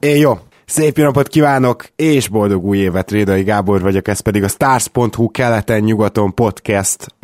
É, jó, szép jó napot kívánok, és boldog új évet, Rédai Gábor vagyok, ez pedig a Stars.hu keleten-nyugaton podcast.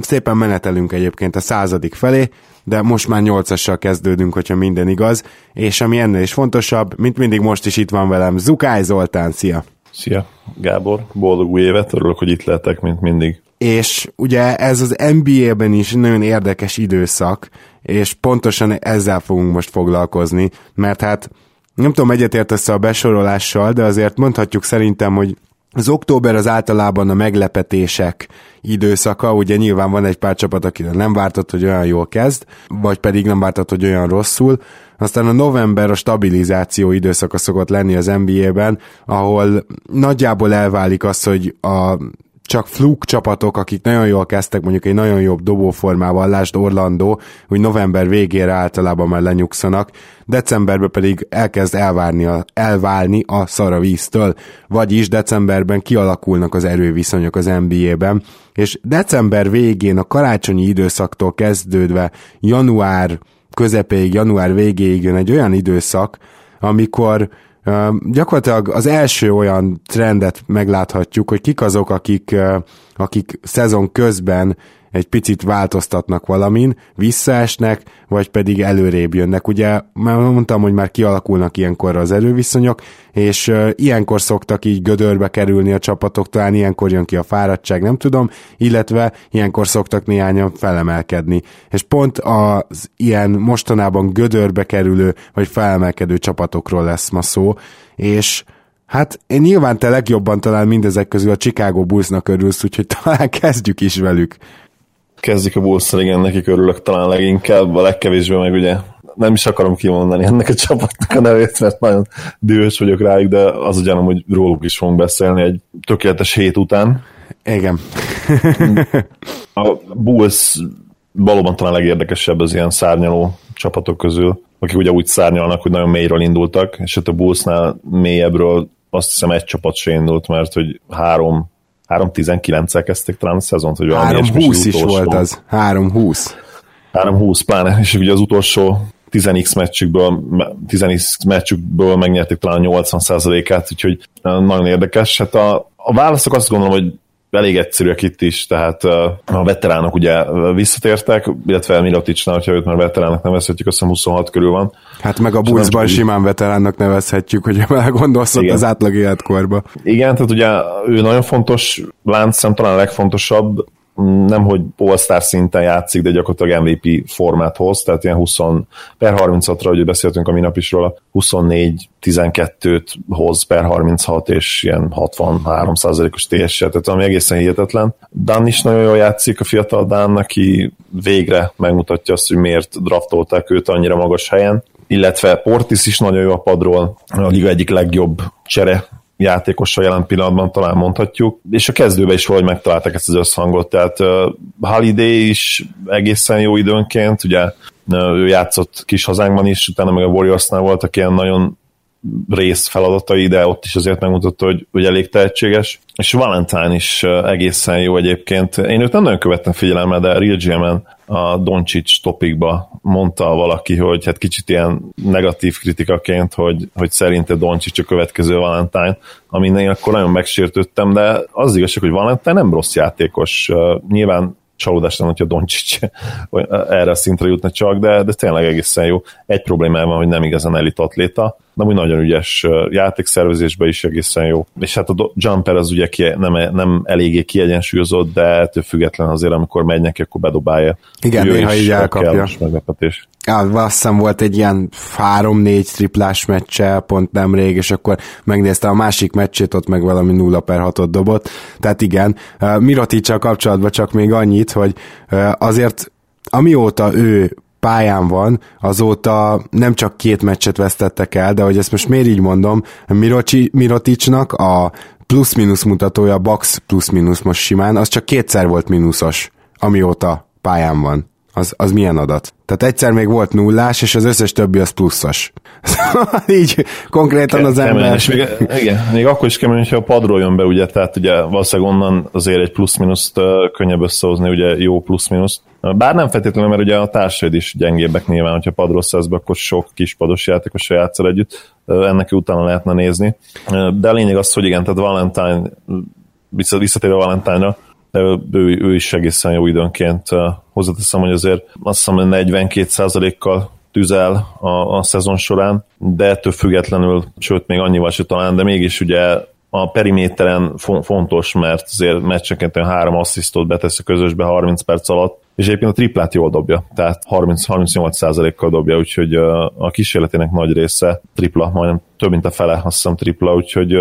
Szépen menetelünk egyébként a századik felé, de most már nyolcassal kezdődünk, hogyha minden igaz, és ami ennél is fontosabb, mint mindig most is itt van velem, Zukály Zoltán, szia! Szia, Gábor, boldog új évet, örülök, hogy itt lehetek, mint mindig. És ugye ez az NBA-ben is nagyon érdekes időszak, és pontosan ezzel fogunk most foglalkozni, mert hát nem tudom, egyetértesz a besorolással, de azért mondhatjuk szerintem, hogy az október az általában a meglepetések időszaka, ugye nyilván van egy pár csapat, akire nem vártad, hogy olyan jól kezd, vagy pedig nem vártad, hogy olyan rosszul. Aztán a november a stabilizáció időszaka szokott lenni az NBA-ben, ahol nagyjából elválik az, hogy a csak fluk csapatok, akik nagyon jól kezdtek, mondjuk egy nagyon jobb dobóformával, lásd Orlando, hogy november végére általában már lenyugszanak, decemberben pedig elkezd elvárni a, elválni a szaravíztől, vagyis decemberben kialakulnak az erőviszonyok az NBA-ben, és december végén a karácsonyi időszaktól kezdődve január közepéig, január végéig jön egy olyan időszak, amikor gyakorlatilag az első olyan trendet megláthatjuk, hogy kik azok, akik, akik szezon közben egy picit változtatnak valamin, visszaesnek, vagy pedig előrébb jönnek. Ugye már mondtam, hogy már kialakulnak ilyenkor az erőviszonyok, és ilyenkor szoktak így gödörbe kerülni a csapatok, talán ilyenkor jön ki a fáradtság, nem tudom, illetve ilyenkor szoktak néhányan felemelkedni. És pont az ilyen mostanában gödörbe kerülő, vagy felemelkedő csapatokról lesz ma szó, és Hát én nyilván te legjobban talán mindezek közül a Chicago Bullsnak örülsz, úgyhogy talán kezdjük is velük kezdjük a bulls igen, nekik örülök talán leginkább, a legkevésbé meg ugye nem is akarom kimondani ennek a csapatnak a nevét, mert nagyon dühös vagyok rájuk, de az ugyanom, hogy róluk is fogunk beszélni egy tökéletes hét után. Igen. a Bulls valóban talán legérdekesebb az ilyen szárnyaló csapatok közül, akik ugye úgy szárnyalnak, hogy nagyon mélyről indultak, és hát a Bullsnál mélyebbről azt hiszem egy csapat se indult, mert hogy három 3-19-el kezdték talán a szezont, hogy valami 3-20 is volt az. 3-20. 3-20 pláne, és ugye az utolsó 10x meccsükből, 10x meccsükből megnyerték talán a 80%-át, úgyhogy nagyon érdekes. Hát a, a válaszok azt gondolom, hogy elég egyszerűek itt is, tehát a veteránok ugye visszatértek, illetve Milaticsnál, hogyha őt már veteránnak nevezhetjük, azt hiszem 26 körül van. Hát meg a Bullsban simán veteránnak nevezhetjük, hogy belegondolsz ott az átlag életkorba. Igen, tehát ugye ő nagyon fontos láncszem, talán a legfontosabb, nem hogy All-Star szinten játszik, de gyakorlatilag MVP formát hoz, tehát ilyen 20 per 36-ra, hogy beszéltünk a minap is róla, 24-12-t hoz per 36, és ilyen 63%-os ts tehát ami egészen hihetetlen. Dan is nagyon jól játszik, a fiatal Dan, aki végre megmutatja azt, hogy miért draftolták őt annyira magas helyen, illetve Portis is nagyon jó a padról, a liga egyik legjobb csere játékosa jelen pillanatban talán mondhatjuk, és a kezdőben is valahogy megtalálták ezt az összhangot, tehát uh, Holiday is egészen jó időnként, ugye ő játszott kis hazánkban is, utána meg a Warriorsnál voltak ilyen nagyon rész feladatai, de ott is azért megmutatta, hogy, hogy elég tehetséges. És Valentine is egészen jó egyébként. Én őt nem nagyon követtem figyelemmel, de Real gm a Doncsics topikba mondta valaki, hogy hát kicsit ilyen negatív kritikaként, hogy, hogy szerinte Doncsics a következő Valentine, amin én akkor nagyon megsértődtem, de az igazság, hogy Valentine nem rossz játékos. Nyilván csalódás lenne, hogyha Doncsics erre a szintre jutna csak, de, de tényleg egészen jó. Egy problémám van, hogy nem igazán elit atléta, de úgy nagyon ügyes játékszervezésben is egészen jó. És hát a jumper az ugye nem, nem eléggé kiegyensúlyozott, de ettől független azért, amikor megy neki, akkor bedobálja. Igen, néha így elkapja. Meglepetés. Ja, azt hiszem volt egy ilyen 3-4 triplás meccse pont nemrég, és akkor megnézte a másik meccsét, ott meg valami 0 per 6 dobott. Tehát igen, Miroticsal kapcsolatban csak még annyit, hogy azért amióta ő pályán van, azóta nem csak két meccset vesztettek el, de hogy ezt most miért így mondom, Miroticsnak a plusz-minusz mutatója, box plusz-minusz most simán, az csak kétszer volt mínuszos, amióta pályán van. Az, az milyen adat? Tehát egyszer még volt nullás, és az összes többi az pluszos. így konkrétan az ember... És még, igen, még akkor is kemény, hogyha a padról jön be, ugye, tehát ugye valószínűleg onnan azért egy plusz-minuszt könnyebb összehozni, ugye jó plusz-minuszt. Bár nem feltétlenül, mert ugye a társaid is gyengébbek nyilván, hogyha padról szerz be, akkor sok kis pados játékosra játszol együtt, ennek utána lehetne nézni. De a lényeg az, hogy igen, tehát Valentine, visszatérve Valentine-ra, ő, ő is egészen jó időnként hozzáteszem, hogy azért azt hiszem, hogy 42%-kal tüzel a, a szezon során, de ettől függetlenül, sőt még annyival se talán, de mégis ugye a periméteren fontos, mert azért meccseket három asszisztot betesz a közösbe 30 perc alatt, és egyébként a triplát jól dobja, tehát 30-38%-kal dobja, úgyhogy a kísérletének nagy része tripla, majdnem több mint a fele, azt hiszem tripla, úgyhogy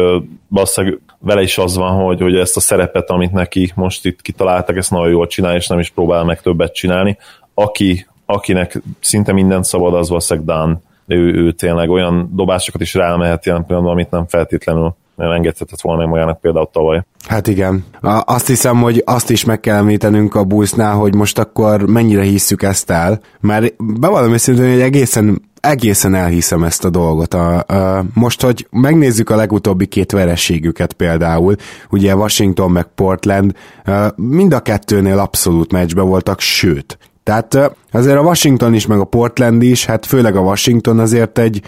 valószínűleg vele is az van, hogy, hogy ezt a szerepet, amit neki most itt kitaláltak, ezt nagyon jól csinál, és nem is próbál meg többet csinálni. Aki, akinek szinte minden szabad, az valószínűleg Dan. Ő, ő tényleg olyan dobásokat is rámehet jelen pillanatban, amit nem feltétlenül nem engedhetett volna meg magának például tavaly. Hát igen. Azt hiszem, hogy azt is meg kell említenünk a Bullsnál, hogy most akkor mennyire hisszük ezt el, mert bevallom őszintén, hogy egészen egészen elhiszem ezt a dolgot. A, a, most, hogy megnézzük a legutóbbi két verességüket például, ugye Washington meg Portland, a, mind a kettőnél abszolút meccsbe voltak, sőt. Tehát azért a Washington is, meg a Portland is, hát főleg a Washington azért egy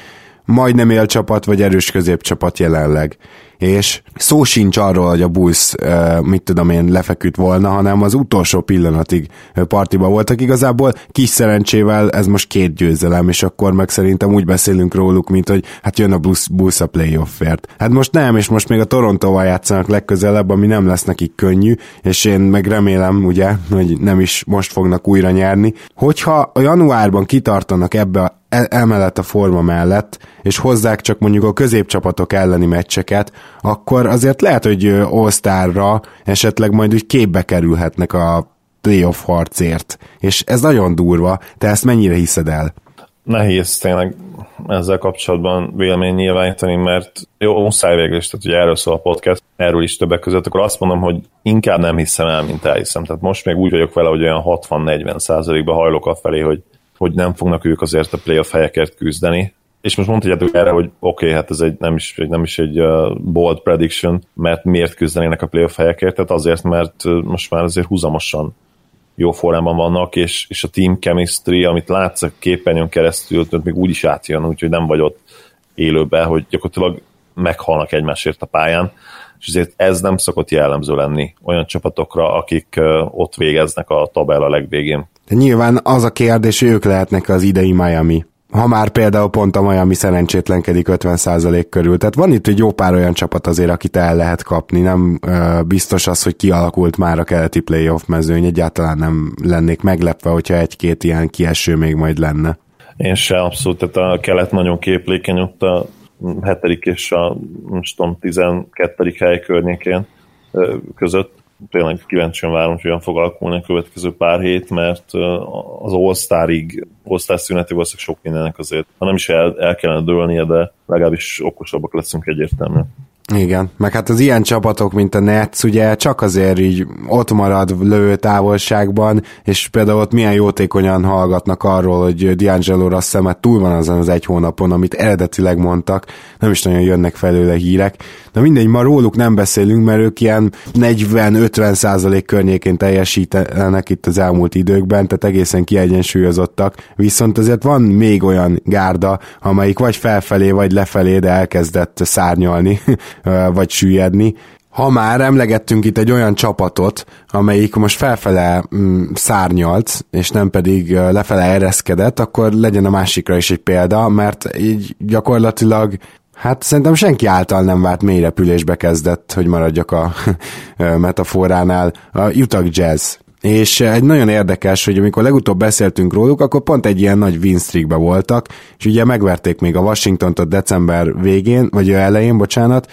majdnem élcsapat, vagy erős középcsapat jelenleg és szó sincs arról, hogy a Bulls, mit tudom én, lefeküdt volna, hanem az utolsó pillanatig partiba voltak. Igazából kis szerencsével ez most két győzelem, és akkor meg szerintem úgy beszélünk róluk, mint hogy hát jön a Bulls, Bulls a playoffért. Hát most nem, és most még a Torontóval játszanak legközelebb, ami nem lesz nekik könnyű, és én meg remélem, ugye, hogy nem is most fognak újra nyerni. Hogyha a januárban kitartanak ebbe a emellett a forma mellett, és hozzák csak mondjuk a középcsapatok elleni meccseket, akkor azért lehet, hogy all esetleg majd úgy képbe kerülhetnek a playoff harcért. És ez nagyon durva, te ezt mennyire hiszed el? Nehéz tényleg ezzel kapcsolatban vélemény nyilvánítani, mert jó, muszáj végül is, tehát hogy erről szól a podcast, erről is többek között, akkor azt mondom, hogy inkább nem hiszem el, mint elhiszem. Tehát most még úgy vagyok vele, hogy olyan 60-40 százalékban hajlok afelé, hogy hogy nem fognak ők azért a playoff helyekért küzdeni. És most mondhatjátok erre, hogy oké, okay, hát ez egy, nem, is, nem is egy uh, bold prediction, mert miért küzdenének a playoff helyekért? Tehát azért, mert uh, most már azért húzamosan jó formában vannak, és, és a team chemistry, amit látsz a képernyőn keresztül, még úgy is átjön, úgyhogy nem vagy ott élőben, hogy gyakorlatilag meghalnak egymásért a pályán, és ezért ez nem szokott jellemző lenni olyan csapatokra, akik uh, ott végeznek a tabella legvégén. De nyilván az a kérdés, hogy ők lehetnek az idei Miami. Ha már például pont a Miami szerencsétlenkedik 50% körül. Tehát van itt egy jó pár olyan csapat azért, akit el lehet kapni. Nem uh, biztos az, hogy kialakult már a keleti playoff mezőny. Egyáltalán nem lennék meglepve, hogyha egy-két ilyen kieső még majd lenne. Én se abszolút, tehát a kelet nagyon képlékeny, ott a hetedik és a most tudom, 12. hely környékén között tényleg kíváncsian várom, hogy olyan fog alakulni a következő pár hét, mert az All-Starig, All-Star szüneti valószínűleg sok mindennek azért, ha nem is el, el kellene dőlnie, de legalábbis okosabbak leszünk egyértelműen. Igen, meg hát az ilyen csapatok, mint a Nets, ugye csak azért így ott marad lő távolságban, és például ott milyen jótékonyan hallgatnak arról, hogy D'Angelo Russell túl van azon az egy hónapon, amit eredetileg mondtak, nem is nagyon jönnek felőle hírek, de mindegy, ma róluk nem beszélünk, mert ők ilyen 40-50 százalék környékén teljesítenek itt az elmúlt időkben, tehát egészen kiegyensúlyozottak, viszont azért van még olyan gárda, amelyik vagy felfelé, vagy lefelé, de elkezdett szárnyalni, vagy süllyedni. Ha már emlegettünk itt egy olyan csapatot, amelyik most felfele mm, szárnyalt, és nem pedig lefele ereszkedett, akkor legyen a másikra is egy példa, mert így gyakorlatilag Hát szerintem senki által nem várt mélyrepülésbe kezdett, hogy maradjak a metaforánál. A Utah Jazz és egy nagyon érdekes, hogy amikor legutóbb beszéltünk róluk, akkor pont egy ilyen nagy win streakbe voltak, és ugye megverték még a Washington-t a december végén, vagy elején, bocsánat,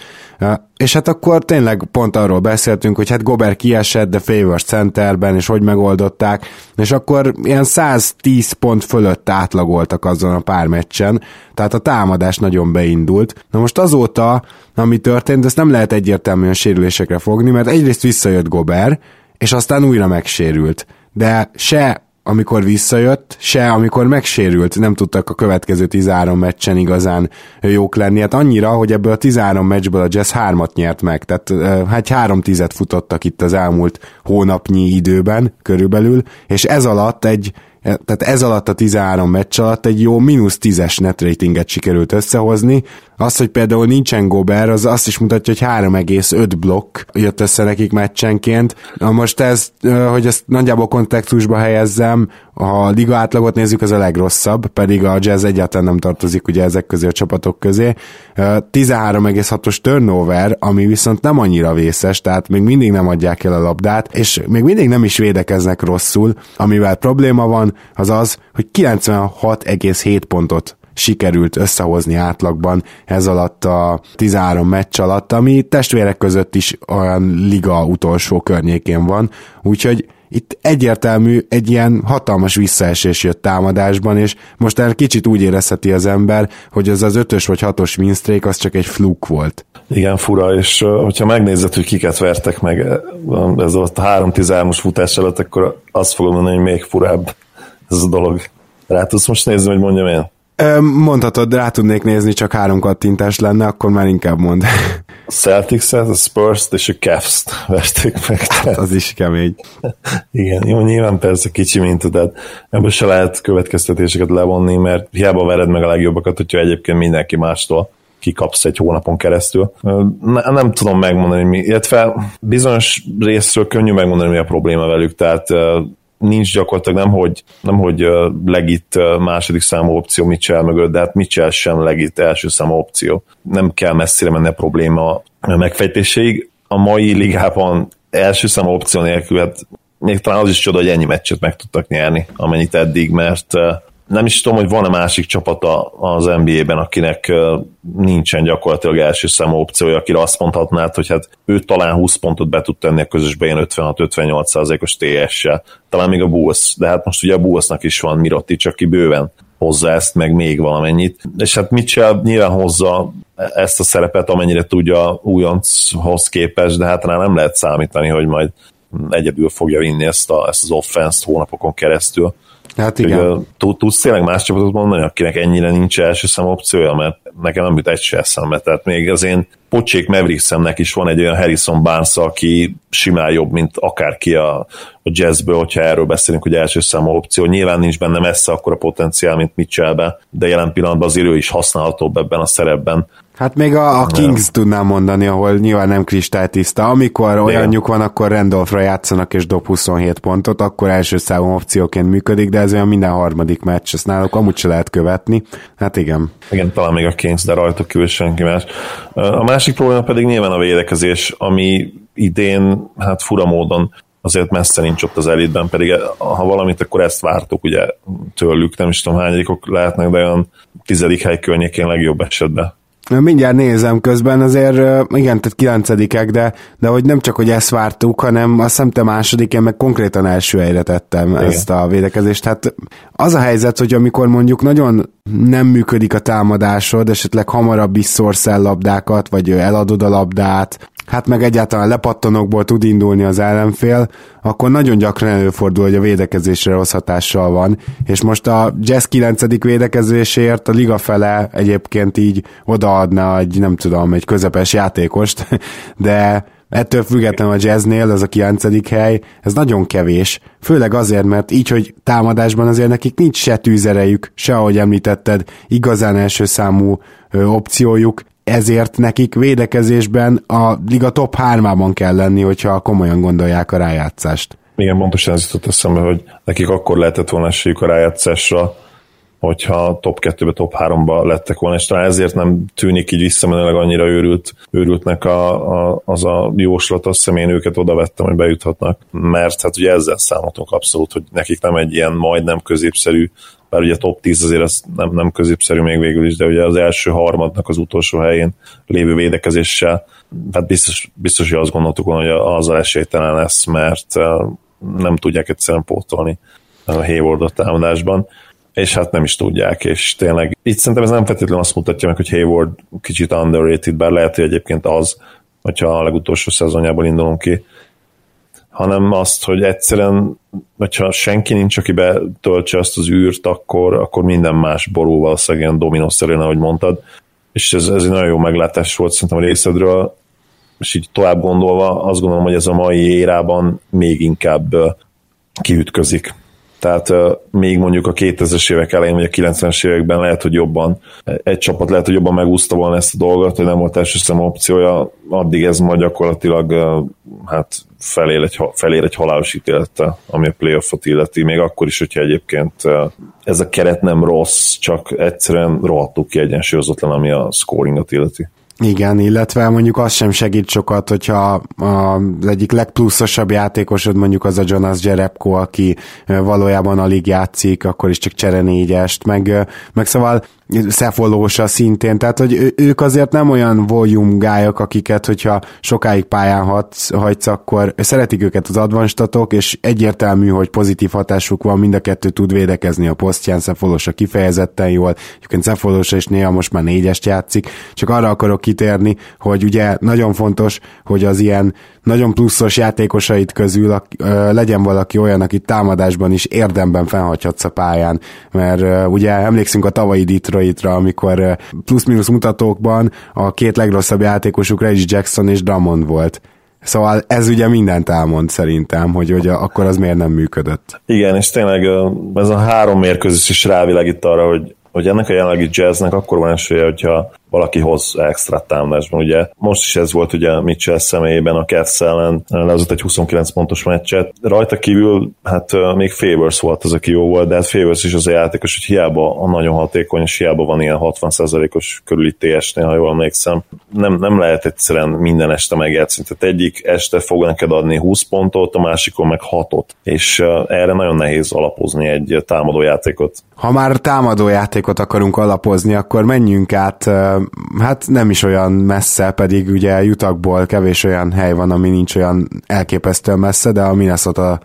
és hát akkor tényleg pont arról beszéltünk, hogy hát Gober kiesett, de Favors centerben, és hogy megoldották, és akkor ilyen 110 pont fölött átlagoltak azon a pár meccsen, tehát a támadás nagyon beindult. Na most azóta, ami történt, ezt nem lehet egyértelműen sérülésekre fogni, mert egyrészt visszajött Gober, és aztán újra megsérült. De se amikor visszajött, se amikor megsérült, nem tudtak a következő 13 meccsen igazán jók lenni. Hát annyira, hogy ebből a 13 meccsből a Jazz hármat nyert meg, tehát hát három tizet futottak itt az elmúlt hónapnyi időben körülbelül, és ez alatt egy tehát ez alatt a 13 meccs alatt egy jó mínusz 10-es net ratinget sikerült összehozni. Az, hogy például nincsen Gober, az azt is mutatja, hogy 3,5 blokk jött össze nekik meccsenként. Na most ez, hogy ezt nagyjából kontextusba helyezzem, ha a liga átlagot nézzük, az a legrosszabb, pedig a Jazz egyáltalán nem tartozik ugye ezek közé a csapatok közé. 13,6-os turnover, ami viszont nem annyira vészes, tehát még mindig nem adják el a labdát, és még mindig nem is védekeznek rosszul, amivel probléma van, az az, hogy 96,7 pontot sikerült összehozni átlagban ez alatt a 13 meccs alatt, ami testvérek között is olyan liga utolsó környékén van, úgyhogy itt egyértelmű egy ilyen hatalmas visszaesés jött támadásban, és most el kicsit úgy érezheti az ember, hogy az az ötös vagy hatos winstreak az csak egy fluk volt. Igen, fura, és hogyha megnézed, hogy kiket vertek meg ez a 3-13-os futás előtt, akkor azt fogom mondani, hogy még furább ez a dolog. Rá tudsz most nézni, hogy mondjam én? Mondhatod, rá tudnék nézni, csak három kattintás lenne, akkor már inkább mond. A Celtics-et, a Spurs-t és a Cavs-t verték meg. Hát az is kemény. Igen, jó, nyilván persze kicsi mint, tehát ebből se lehet következtetéseket levonni, mert hiába vered meg a legjobbakat, hogyha egyébként mindenki mástól kikapsz egy hónapon keresztül. Ne, nem tudom megmondani, mi, illetve bizonyos részről könnyű megmondani, mi a probléma velük, tehát nincs gyakorlatilag nem, hogy, nem, hogy legit második számú opció Mitchell mögött, de hát Mitchell sem legit első számú opció. Nem kell messzire menni a probléma megfejtéséig. A mai ligában első számú opció nélkül, hát még talán az is csoda, hogy ennyi meccset meg tudtak nyerni, amennyit eddig, mert nem is tudom, hogy van-e másik csapata az NBA-ben, akinek nincsen gyakorlatilag első számú opciója, akire azt mondhatnád, hogy hát ő talán 20 pontot be tud tenni a közösbe ilyen 56-58%-os TS-sel. Talán még a Bulls, de hát most ugye a Bullsnak is van Mirotic, aki bőven hozza ezt, meg még valamennyit. És hát Mitchell nyilván hozza ezt a szerepet, amennyire tudja újonchoz képest, de hát rá nem lehet számítani, hogy majd egyedül fogja vinni ezt, a, ezt az offense hónapokon keresztül. Hát igen. Hogy, tudsz tényleg más csapatot mondani, akinek ennyire nincs első szem opciója, mert nekem nem jut egy se eszembe. Tehát még az én pocsék Mavericksemnek is van egy olyan Harrison Barnes, aki simán jobb, mint akárki a, a jazzből, hogyha erről beszélünk, hogy első számú opció. Nyilván nincs benne messze akkor a potenciál, mint Mitchellbe, de jelen pillanatban azért ő is használhatóbb ebben a szerepben. Hát még a, a Kings nem. tudnám mondani, ahol nyilván nem kristálytiszta. Amikor olyanjuk van, akkor Randolphra játszanak és dob 27 pontot, akkor első számú opcióként működik, de ez olyan minden harmadik meccs, ezt náluk amúgy se lehet követni. Hát igen. Igen, talán még a Kings, de rajta kívül senki más. A másik probléma pedig nyilván a védekezés, ami idén, hát fura módon azért messze nincs ott az elitben, pedig ha valamit, akkor ezt vártuk ugye tőlük, nem is tudom hányadikok lehetnek, de olyan tizedik hely környékén legjobb esetben. Mindjárt nézem közben, azért igen, tehát kilencedikek, de, de hogy nem csak, hogy ezt vártuk, hanem azt hiszem te második, én meg konkrétan első helyre tettem igen. ezt a védekezést. Tehát az a helyzet, hogy amikor mondjuk nagyon nem működik a támadásod, esetleg hamarabb is szorsz el labdákat, vagy eladod a labdát, hát meg egyáltalán lepattanokból tud indulni az ellenfél, akkor nagyon gyakran előfordul, hogy a védekezésre rossz hatással van, és most a Jazz 9. védekezésért a liga fele egyébként így odaadna egy, nem tudom, egy közepes játékost, de Ettől függetlenül a jazznél ez a 9. hely, ez nagyon kevés. Főleg azért, mert így, hogy támadásban azért nekik nincs se tűzerejük, se ahogy említetted, igazán első számú ö, opciójuk, ezért nekik védekezésben a liga top 3-ában kell lenni, hogyha komolyan gondolják a rájátszást. Igen, pontosan ez jutott eszembe, hogy nekik akkor lehetett volna esélyük a rájátszásra, hogyha top 2-be, top 3-ba lettek volna, és talán ezért nem tűnik így visszamenőleg annyira őrült, őrültnek a, a, az a jóslat, azt hiszem én őket oda vettem, hogy bejuthatnak, mert hát ugye ezzel számoltunk abszolút, hogy nekik nem egy ilyen majdnem középszerű bár ugye top 10 azért ez nem, nem középszerű még végül is, de ugye az első harmadnak az utolsó helyén lévő védekezéssel, hát biztos, biztos hogy azt gondoltuk volna, hogy azzal esélytelen lesz, mert nem tudják egyszerűen pótolni a Haywardot támadásban és hát nem is tudják, és tényleg itt szerintem ez nem feltétlenül azt mutatja meg, hogy Hayward kicsit underrated, bár lehet, hogy egyébként az, hogyha a legutolsó szezonjából indulunk ki, hanem azt, hogy egyszerűen, hogyha senki nincs, aki betöltse azt az űrt, akkor, akkor minden más borul valószínűleg ilyen dominószerűen, ahogy mondtad, és ez, ez egy nagyon jó meglátás volt szerintem a részedről, és így tovább gondolva azt gondolom, hogy ez a mai érában még inkább kiütközik tehát még mondjuk a 2000-es évek elején, vagy a 90-es években lehet, hogy jobban, egy csapat lehet, hogy jobban megúszta volna ezt a dolgot, hogy nem volt első szem opciója, addig ez majd gyakorlatilag hát felér egy, felér egy halálos ítélettel, ami a playoffot illeti, még akkor is, hogyha egyébként ez a keret nem rossz, csak egyszerűen rohadtuk kiegyensúlyozatlan, ami a scoringot illeti. Igen, illetve mondjuk az sem segít sokat, hogyha az egyik legpluszosabb játékosod mondjuk az a Jonas Jerebko, aki valójában alig játszik, akkor is csak csere négyest, meg, meg szóval Szefolósa szintén, tehát hogy ők azért nem olyan volume gályok, akiket, hogyha sokáig pályán hagysz, hagysz, akkor szeretik őket az advanstatok, és egyértelmű, hogy pozitív hatásuk van, mind a kettő tud védekezni a posztján, Szefolósa kifejezetten jól, egyébként Szefolósa is néha most már négyest játszik, csak arra akarok kitérni, hogy ugye nagyon fontos, hogy az ilyen nagyon pluszos játékosait közül a, ö, legyen valaki olyan, aki támadásban is érdemben fennhagyhatsz a pályán, mert ö, ugye emlékszünk a tavalyi Detroitra, amikor plusz-minusz mutatókban a két legrosszabb játékosuk Reggie Jackson és Drummond volt. Szóval ez ugye mindent elmond szerintem, hogy, hogy akkor az miért nem működött. Igen, és tényleg ez a három mérkőzés is rávilágít arra, hogy hogy ennek a jelenlegi jazznek akkor van esélye, hogyha valaki hoz extra támadásban. Ugye most is ez volt ugye Mitchell személyében a Cavs ellen, lehozott egy 29 pontos meccset. Rajta kívül hát még Favors volt az, aki jó volt, de hát Favors is az a játékos, hogy hiába a nagyon hatékony, és hiába van ilyen 60%-os körüli TS-nél, ha jól emlékszem, nem, nem lehet egyszerűen minden este megjátszani. Tehát egyik este fog neked adni 20 pontot, a másikon meg 6-ot, és erre nagyon nehéz alapozni egy támadójátékot. Ha már támadójátékot akarunk alapozni, akkor menjünk át hát nem is olyan messze, pedig ugye Jutakból kevés olyan hely van, ami nincs olyan elképesztően messze, de a Minnesota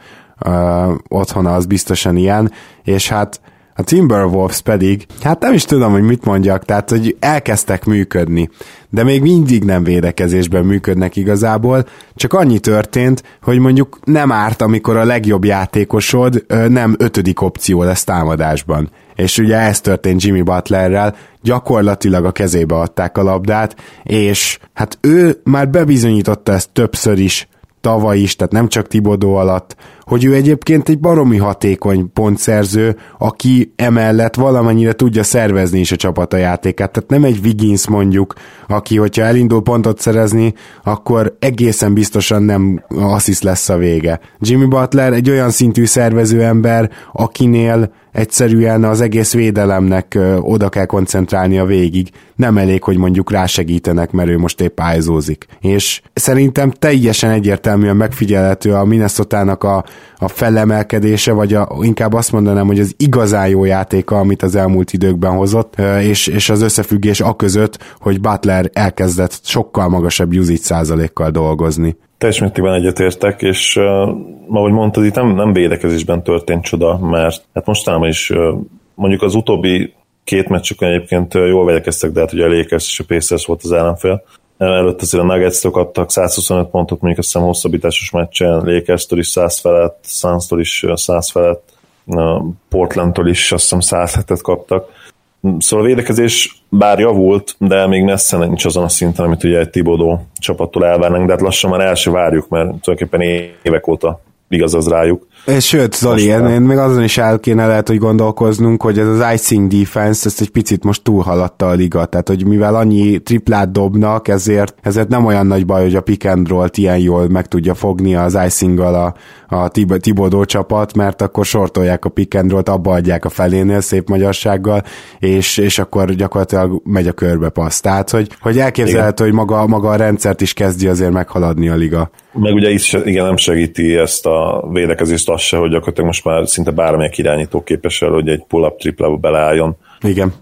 uh, otthona az biztosan ilyen, és hát a Timberwolves pedig, hát nem is tudom, hogy mit mondjak, tehát, hogy elkezdtek működni, de még mindig nem védekezésben működnek igazából, csak annyi történt, hogy mondjuk nem árt, amikor a legjobb játékosod nem ötödik opció lesz támadásban. És ugye ez történt Jimmy Butlerrel, gyakorlatilag a kezébe adták a labdát, és hát ő már bebizonyította ezt többször is, tavaly is, tehát nem csak Tibodó alatt, hogy ő egyébként egy baromi hatékony pontszerző, aki emellett valamennyire tudja szervezni is a csapata játékát. Tehát nem egy Wiggins mondjuk, aki, hogyha elindul pontot szerezni, akkor egészen biztosan nem assziszt lesz a vége. Jimmy Butler egy olyan szintű szervező ember, akinél egyszerűen az egész védelemnek oda kell a végig. Nem elég, hogy mondjuk rásegítenek, mert ő most épp ájzózik. És szerintem teljesen egyértelműen megfigyelhető a Minnesota-nak a, a felemelkedése, vagy a, inkább azt mondanám, hogy az igazán jó játéka, amit az elmúlt időkben hozott, és, és az összefüggés a között, hogy Butler elkezdett sokkal magasabb usage százalékkal dolgozni. Teljes mértékben egyetértek, és uh, ahogy mondtad, itt nem, nem védekezésben történt csoda, mert hát mostanában is uh, mondjuk az utóbbi két meccsükön egyébként jól védekeztek, de hát ugye a Lakers és a Pacers volt az ellenfél. Előtt azért a Nuggets-től kaptak 125 pontot, mondjuk azt hiszem hosszabbításos meccsen, Lakers-től is 100 felett, Suns-tól is 100 felett, Portland-től is azt hiszem 107-et kaptak. Szóval a védekezés bár javult, de még messze nincs azon a szinten, amit ugye egy Tibodó csapattól elvárnánk, de hát lassan már el se várjuk, mert tulajdonképpen évek óta igaz az rájuk. Sőt, Zoli, én, én még azon is el kéne lehet, hogy gondolkoznunk, hogy ez az icing defense, ezt egy picit most túlhaladta a liga, tehát hogy mivel annyi triplát dobnak, ezért, ezért nem olyan nagy baj, hogy a pick and roll-t ilyen jól meg tudja fogni az icing a, a Tibodó csapat, mert akkor sortolják a pick and roll-t, abba adják a felénél szép magyarsággal, és, és akkor gyakorlatilag megy a körbe passz. Tehát, hogy, hogy elképzelhető, hogy maga, maga a rendszert is kezdi azért meghaladni a liga. Meg ugye itt igen, nem segíti ezt a védekezést az se, hogy gyakorlatilag most már szinte bármelyik irányító képes el, hogy egy pull-up triplába beleálljon. Igen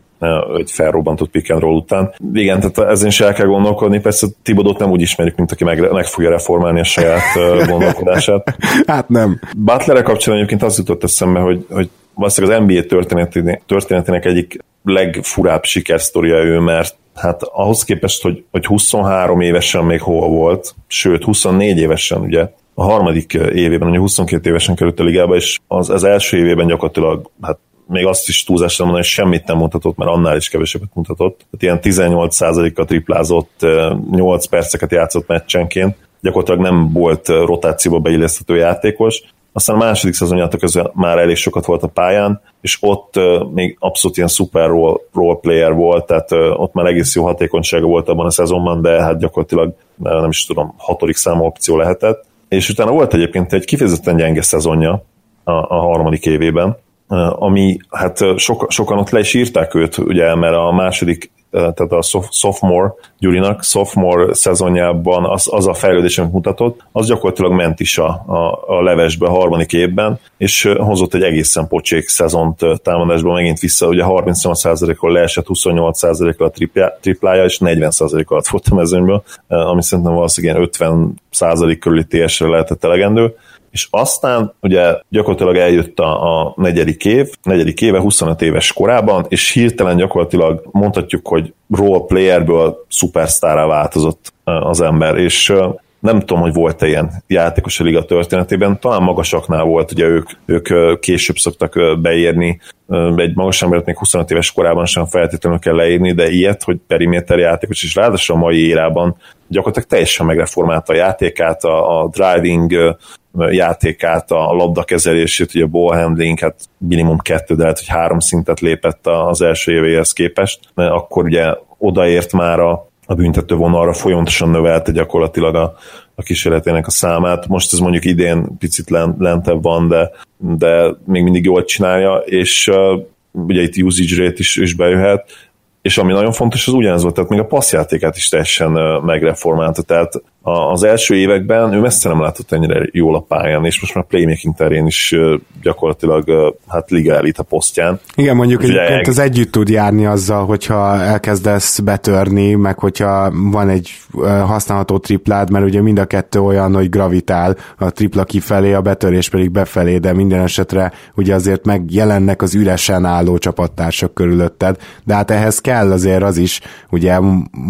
egy felrobbantott pick and roll után. Igen, tehát ezen is el kell gondolkodni, persze Tibodot nem úgy ismerjük, mint aki meg, meg fogja reformálni a saját gondolkodását. hát nem. Butler kapcsolatban egyébként az jutott eszembe, hogy, hogy valószínűleg az NBA történetének, történetének egyik legfurább sikersztoria ő, mert hát ahhoz képest, hogy, hogy 23 évesen még hol volt, sőt 24 évesen ugye, a harmadik évében, ugye 22 évesen került a ligába, és az, az első évében gyakorlatilag hát még azt is túlzásra mondani, hogy semmit nem mutatott, mert annál is kevesebbet mutatott. Tehát ilyen 18%-a triplázott, 8 perceket játszott meccsenként, gyakorlatilag nem volt rotációba beilleszthető játékos, aztán a második szezonjátok közben már elég sokat volt a pályán, és ott még abszolút ilyen szuper role, role player volt, tehát ott már egész jó hatékonysága volt abban a szezonban, de hát gyakorlatilag nem is tudom, hatodik számú opció lehetett. És utána volt egyébként egy kifejezetten gyenge szezonja a, a harmadik évében, ami hát sok, sokan ott le is írták őt, ugye, mert a második tehát a sophomore, Gyurinak sophomore szezonjában az, az a fejlődés, amit mutatott, az gyakorlatilag ment is a, a, a levesbe a harmadik évben, és hozott egy egészen pocsék szezont támadásban megint vissza, ugye 38%-ról leesett 28%-ra a triplája, és 40% alatt volt a mezőnyből, ami szerintem valószínűleg 50% körüli TS-re lehetett elegendő és aztán ugye gyakorlatilag eljött a, a negyedik év, negyedik éve 25 éves korában, és hirtelen gyakorlatilag mondhatjuk, hogy role playerből szupersztárá változott az ember, és nem tudom, hogy volt-e ilyen játékos a liga történetében, talán magasaknál volt, ugye ők, ők később szoktak beírni, egy magas embert még 25 éves korában sem feltétlenül kell leírni, de ilyet, hogy periméter játékos, és ráadásul a mai érában gyakorlatilag teljesen megreformálta a játékát, a, a driving játékát, a labdakezelését, ugye a ball handling, hát minimum kettő, de lehet, hogy három szintet lépett az első évéhez képest, mert akkor ugye odaért már a, a büntető vonalra folyamatosan növelte gyakorlatilag a, a kísérletének a számát. Most ez mondjuk idén picit lentebb van, de, de még mindig jól csinálja, és uh, ugye itt usage rate is, is bejöhet, és ami nagyon fontos, az ugyanez volt, tehát még a passzjátékát is teljesen megreformálta, tehát az első években ő messze nem látott ennyire jól a pályán, és most már playmaking terén is gyakorlatilag hát liga elit a posztján. Igen, mondjuk Ugye egyébként az együtt tud járni azzal, hogyha elkezdesz betörni, meg hogyha van egy használható triplád, mert ugye mind a kettő olyan, hogy gravitál a tripla kifelé, a betörés pedig befelé, de minden esetre ugye azért megjelennek az üresen álló csapattársak körülötted, de hát ehhez kell azért az is, ugye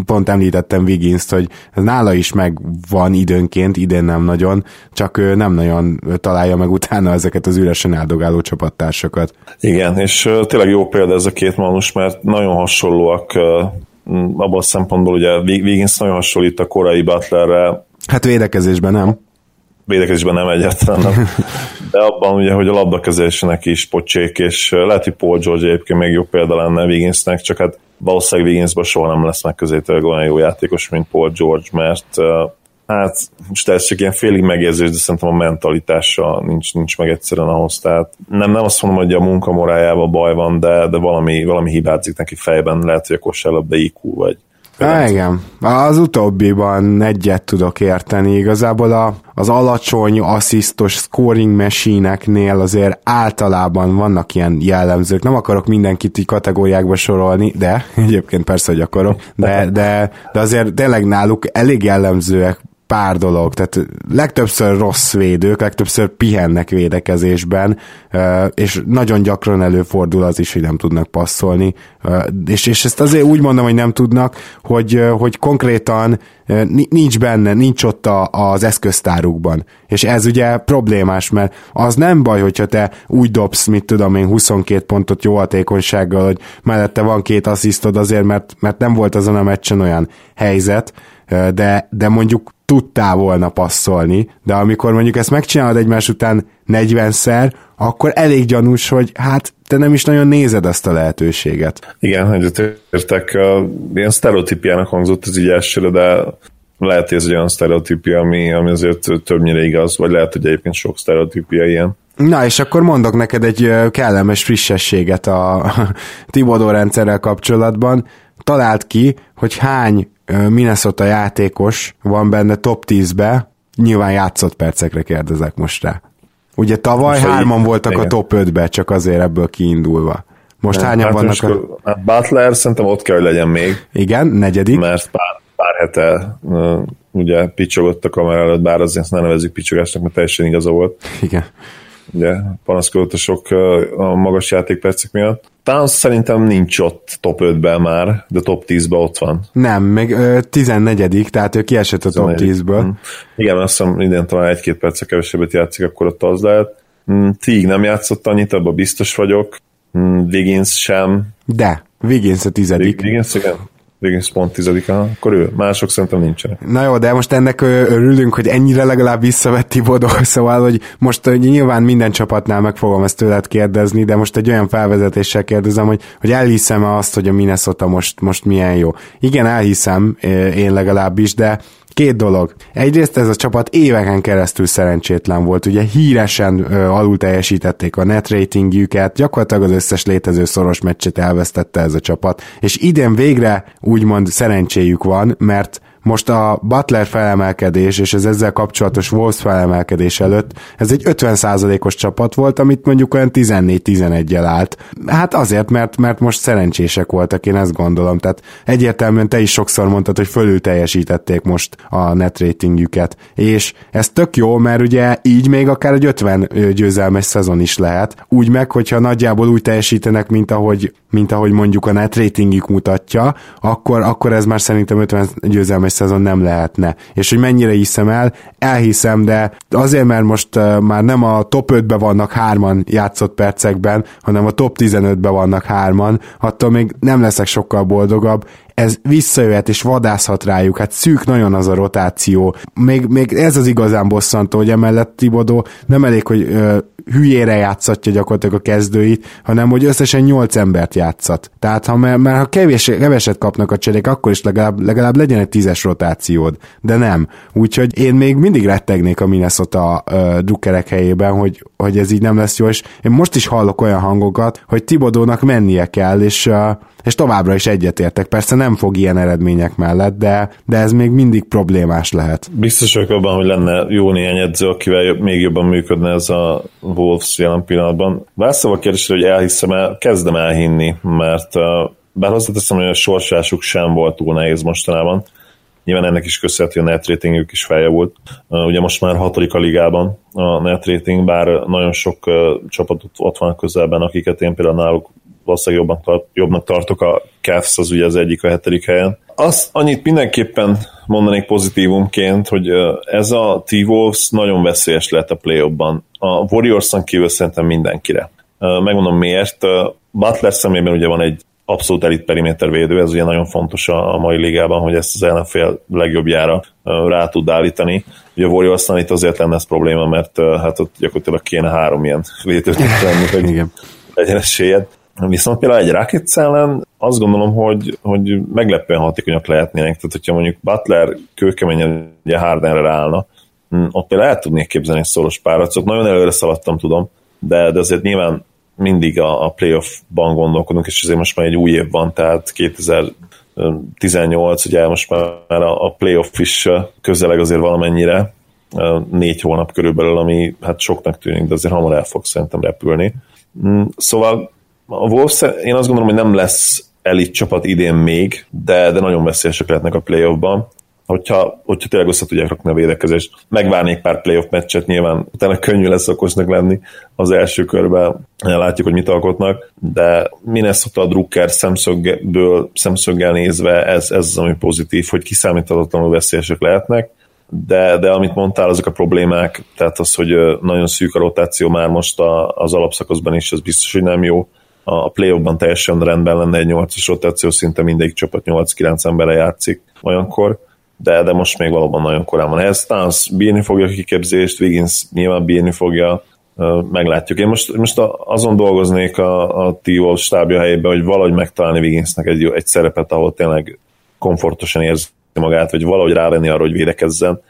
pont említettem Wiggins-t, hogy nála is meg van időnként, idén nem nagyon, csak ő nem nagyon találja meg utána ezeket az üresen áldogáló csapattársakat. Igen, és tényleg jó példa ez a két manus, mert nagyon hasonlóak abban a szempontból, ugye Wiggins nagyon hasonlít a korai Butlerre. Hát védekezésben nem. Védekezésben nem egyáltalán nem. De abban ugye, hogy a labdakezésének is pocsék, és lehet, hogy Paul George egyébként még jobb példa lenne Wigginsnek, csak hát valószínűleg Wigginsből soha nem lesz megközelítőleg olyan jó játékos, mint Paul George, mert hát most ez csak ilyen félig megérzés, de szerintem a mentalitása nincs, nincs meg egyszerűen ahhoz, tehát nem, nem azt mondom, hogy a munkamorájában baj van, de, de valami, valami hibázik neki fejben, lehet, hogy a kosárlabda IQ, vagy, Há, igen. Az utóbbiban egyet tudok érteni. Igazából a, az alacsony asszisztos scoring machine azért általában vannak ilyen jellemzők. Nem akarok mindenkit így kategóriákba sorolni, de egyébként persze, hogy akarok, de, de, de azért tényleg náluk elég jellemzőek pár dolog, tehát legtöbbször rossz védők, legtöbbször pihennek védekezésben, és nagyon gyakran előfordul az is, hogy nem tudnak passzolni, és, és ezt azért úgy mondom, hogy nem tudnak, hogy, hogy konkrétan nincs benne, nincs ott a, az eszköztárukban. És ez ugye problémás, mert az nem baj, hogyha te úgy dobsz, mit tudom én, 22 pontot jó hatékonysággal, hogy mellette van két asszisztod azért, mert, mert nem volt azon a meccsen olyan helyzet, de, de mondjuk tudtál volna passzolni, de amikor mondjuk ezt megcsinálod egymás után 40-szer, akkor elég gyanús, hogy hát te nem is nagyon nézed azt a lehetőséget. Igen, hogy értek, ilyen sztereotípiának hangzott ez így elsőre, de lehet, hogy ez egy olyan sztereotípia, ami, ami azért többnyire igaz, vagy lehet, hogy egyébként sok sztereotípia ilyen. Na, és akkor mondok neked egy kellemes frissességet a Tibodó rendszerrel kapcsolatban. Talált ki, hogy hány Minnesota játékos van benne top 10-be, nyilván játszott percekre kérdezek most rá. Ugye tavaly most hárman így, voltak igen. a top 5-be, csak azért ebből kiindulva. Most nem, hányan hát vannak a... Hát Butler szerintem ott kell, hogy legyen még. Igen, negyedik. Mert pár, pár hete ugye picsogott a kamera előtt, bár azért ne nevezzük picsogásnak, mert teljesen igaza volt. Igen ugye panaszkodott a sok a magas játékpercek miatt. Towns szerintem nincs ott top 5-ben már, de top 10-ben ott van. Nem, még ö, 14 tehát ő kiesett a top 10-ből. Mm. Igen, azt hiszem idén talán egy-két percet kevesebbet játszik, akkor ott az lehet. Mm, Tig nem játszott annyit, abban biztos vagyok. Mm, Wiggins sem. De, Wiggins a tizedik. Wiggins, igen. Wiggins pont tizedik, akkor ő. Mások szerintem nincsenek. Na jó, de most ennek örülünk, hogy ennyire legalább visszavett Tibodó, szóval, hogy most hogy nyilván minden csapatnál meg fogom ezt tőled kérdezni, de most egy olyan felvezetéssel kérdezem, hogy, hogy elhiszem-e azt, hogy a Minnesota most, most milyen jó. Igen, elhiszem, én legalábbis, de Két dolog. Egyrészt ez a csapat éveken keresztül szerencsétlen volt. Ugye híresen ö, alul teljesítették a net ratingjüket, gyakorlatilag az összes létező szoros meccset elvesztette ez a csapat. És idén végre úgymond szerencséjük van, mert most a Butler felemelkedés és az ezzel kapcsolatos Wolves felemelkedés előtt ez egy 50%-os csapat volt, amit mondjuk olyan 14-11-jel állt. Hát azért, mert, mert most szerencsések voltak, én ezt gondolom. Tehát egyértelműen te is sokszor mondtad, hogy fölül teljesítették most a net ratingjüket. És ez tök jó, mert ugye így még akár egy 50 győzelmes szezon is lehet. Úgy meg, hogyha nagyjából úgy teljesítenek, mint ahogy, mint ahogy mondjuk a net ratingjük mutatja, akkor, akkor ez már szerintem 50 győzelmes szezon nem lehetne. És hogy mennyire hiszem el, elhiszem, de azért, mert most már nem a top 5-be vannak hárman játszott percekben, hanem a top 15-be vannak hárman, attól még nem leszek sokkal boldogabb, ez visszajöhet és vadászhat rájuk, hát szűk nagyon az a rotáció. Még, még ez az igazán bosszantó, hogy emellett Tibodó nem elég, hogy ö, hülyére játszatja gyakorlatilag a kezdőit, hanem hogy összesen 8 embert játszat. Tehát ha már, már ha kevés, keveset kapnak a cserék, akkor is legalább, legalább legyen egy tízes rotációd, de nem. Úgyhogy én még mindig rettegnék a Minnesota uh, drukkerek helyében, hogy, hogy ez így nem lesz jó, és én most is hallok olyan hangokat, hogy Tibodónak mennie kell, és uh, és továbbra is egyetértek. Persze nem fog ilyen eredmények mellett, de, de ez még mindig problémás lehet. Biztos vagyok abban, hogy lenne jó néhány edző, akivel még jobban működne ez a Wolves jelen pillanatban. Válaszolva a kérdésre, hogy elhiszem el, kezdem elhinni, mert bár hozzáteszem, hogy a sorsásuk sem volt túl nehéz mostanában. Nyilván ennek is köszönhető, a net ratingük is feljavult. Ugye most már hatodik a ligában a net rating, bár nagyon sok csapat ott van közelben, akiket én például náluk valószínűleg jobban jobbnak tartok, a Cavs az ugye az egyik a hetedik helyen. Azt annyit mindenképpen mondanék pozitívumként, hogy ez a T-Wolves nagyon veszélyes lehet a play A Warriors-on kívül szerintem mindenkire. Megmondom miért. Butler szemében ugye van egy abszolút elit periméter védő, ez ugye nagyon fontos a mai ligában, hogy ezt az ellenfél legjobbjára rá tud állítani. Ugye a warriors itt azért lenne ez probléma, mert hát ott gyakorlatilag kéne három ilyen védőt tenni, hogy legyen esélyed. Viszont például egy Rockets ellen azt gondolom, hogy, hogy meglepően hatékonyak lehetnének. Tehát, hogyha mondjuk Butler kőkeményen ugye Hardenre ráállna, hm, ott például el tudnék képzelni egy szoros páracot. Nagyon előre szaladtam, tudom, de, de azért nyilván mindig a, a playoff-ban gondolkodunk, és azért most már egy új év van, tehát 2018, ugye most már a, a playoff is közeleg azért valamennyire, négy hónap körülbelül, ami hát soknak tűnik, de azért hamar el fog szerintem repülni. Hm, szóval a Wolves, én azt gondolom, hogy nem lesz elit csapat idén még, de, de nagyon veszélyesek lehetnek a playoffban. Hogyha, hogyha tényleg össze tudják rakni a védekezést. Megvárnék pár playoff meccset, nyilván utána könnyű lesz okosnak lenni az első körben, látjuk, hogy mit alkotnak, de Minnesota a Drucker szemszögből, szemszöggel nézve ez, ez az, ami pozitív, hogy kiszámíthatatlanul veszélyesek lehetnek, de, de amit mondtál, azok a problémák, tehát az, hogy nagyon szűk a rotáció már most az alapszakaszban is, ez biztos, hogy nem jó a play teljesen rendben lenne egy 8-as rotáció, szinte mindegyik csapat 8-9 emberre játszik olyankor. de, de most még valóban nagyon korán van ez. Towns bírni fogja a kiképzést, Wiggins nyilván bírni fogja, meglátjuk. Én most, most azon dolgoznék a, a t stábja helyében, hogy valahogy megtalálni Wigginsnek egy, egy szerepet, ahol tényleg komfortosan érzi magát, vagy valahogy rávenni arra, hogy védekezzen.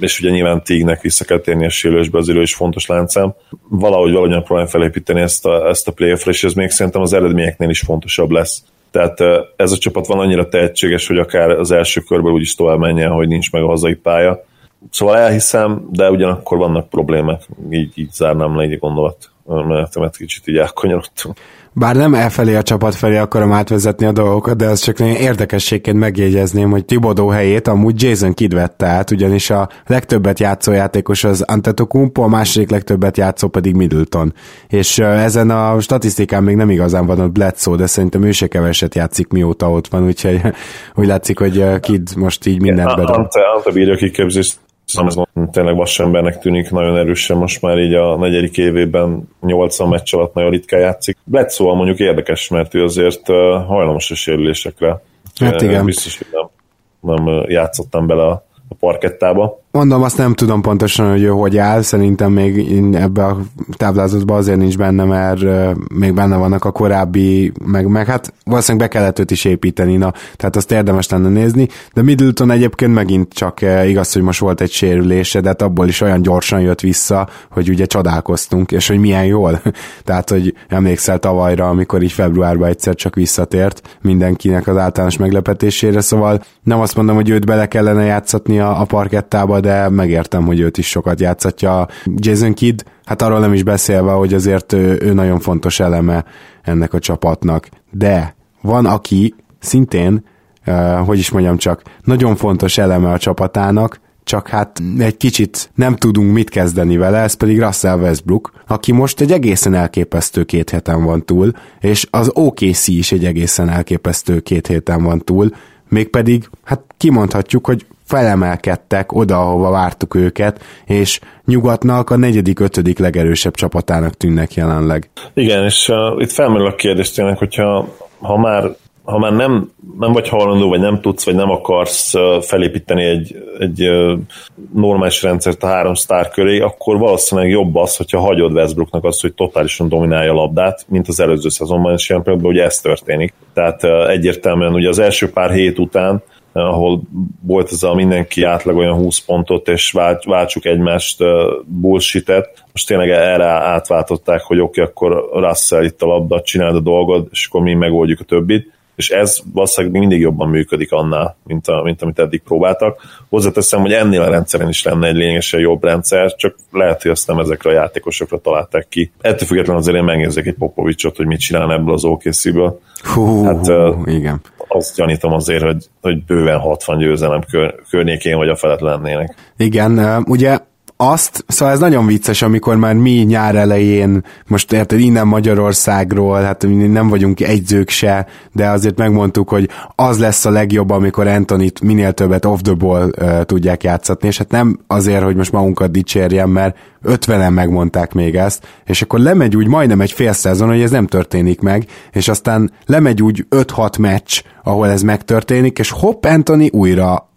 És ugye nyilván Tignek vissza kell térni a sérülésbe, az is fontos láncám. Valahogy valahogyan próbálni felépíteni ezt a, ezt a playoff és ez még szerintem az eredményeknél is fontosabb lesz. Tehát ez a csapat van annyira tehetséges, hogy akár az első körből úgyis tovább menjen, hogy nincs meg a hazai pálya Szóval elhiszem, de ugyanakkor vannak problémák, így, így zárnám le egy gondolat menetemet, kicsit így elkanyarodtunk. Bár nem elfelé a csapat felé akarom átvezetni a dolgokat, de az csak nagyon érdekességként megjegyezném, hogy Tibodó helyét amúgy Jason Kidd vette át, ugyanis a legtöbbet játszó játékos az Antetokounmpo, a második legtöbbet játszó pedig Middleton. És ezen a statisztikán még nem igazán van ott Bledsoe, de szerintem ő se keveset játszik, mióta ott van, úgyhogy úgy látszik, hogy Kidd most így mindent bedob. Ante, Ante bírja kiképzést Ez tényleg vasembernek tűnik nagyon erősen, most már így a negyedik évében 80 meccs alatt nagyon ritkán játszik. Bledsoe mondjuk érdekes, mert ő azért hajlamos a sérülésekre. Hát igen. Biztos, hogy nem, nem játszottam bele a, a parkettába. Mondom, azt nem tudom pontosan, hogy ő hogy áll, szerintem még ebbe a táblázatban azért nincs benne, mert még benne vannak a korábbi, meg, meg hát valószínűleg be kellett őt is építeni, na, tehát azt érdemes lenne nézni, de Middleton egyébként megint csak igaz, hogy most volt egy sérülése, de hát abból is olyan gyorsan jött vissza, hogy ugye csodálkoztunk, és hogy milyen jól. tehát, hogy emlékszel tavalyra, amikor így februárban egyszer csak visszatért mindenkinek az általános meglepetésére, szóval nem azt mondom, hogy őt bele kellene játszatni a, a parkettába, de megértem, hogy őt is sokat játszatja. Jason Kidd, hát arról nem is beszélve, hogy azért ő, ő nagyon fontos eleme ennek a csapatnak. De van, aki szintén, uh, hogy is mondjam csak, nagyon fontos eleme a csapatának, csak hát egy kicsit nem tudunk mit kezdeni vele, ez pedig Russell Westbrook, aki most egy egészen elképesztő két héten van túl, és az OKC is egy egészen elképesztő két héten van túl, mégpedig, hát kimondhatjuk, hogy felemelkedtek oda, ahova vártuk őket, és nyugatnak a negyedik, ötödik legerősebb csapatának tűnnek jelenleg. Igen, és uh, itt felmerül a kérdés tényleg, hogyha ha már ha már nem, nem vagy hajlandó, vagy nem tudsz, vagy nem akarsz felépíteni egy, egy normális rendszert a három sztár köré, akkor valószínűleg jobb az, hogyha hagyod Westbrooknak azt, hogy totálisan dominálja a labdát, mint az előző szezonban, és ilyen pillanatban ugye ez történik. Tehát egyértelműen ugye az első pár hét után ahol volt ez a mindenki átlag olyan 20 pontot, és váltsuk egymást bullshitet. Most tényleg erre átváltották, hogy oké, okay, akkor Russell itt a labda, csináld a dolgod, és akkor mi megoldjuk a többit és ez valószínűleg mindig jobban működik annál, mint, a, mint amit eddig próbáltak. Hozzáteszem, hogy ennél a rendszeren is lenne egy lényegesen jobb rendszer, csak lehet, hogy azt nem ezekre a játékosokra találták ki. Ettől függetlenül azért én megnézzek egy Popovicsot, hogy mit csinál ebből az OKC-ből. Hú, hát, hú, igen. Azt gyanítom azért, hogy, hogy bőven 60 győzelem kör, környékén vagy a felett lennének. Igen, ugye azt, szóval ez nagyon vicces, amikor már mi nyár elején, most érted, innen Magyarországról, hát nem vagyunk egyzők se, de azért megmondtuk, hogy az lesz a legjobb, amikor Antonit minél többet off the ball uh, tudják játszatni, és hát nem azért, hogy most magunkat dicsérjem, mert ötvenen megmondták még ezt, és akkor lemegy úgy majdnem egy fél szezon, hogy ez nem történik meg, és aztán lemegy úgy 5-6 meccs, ahol ez megtörténik, és hopp, Anthony újra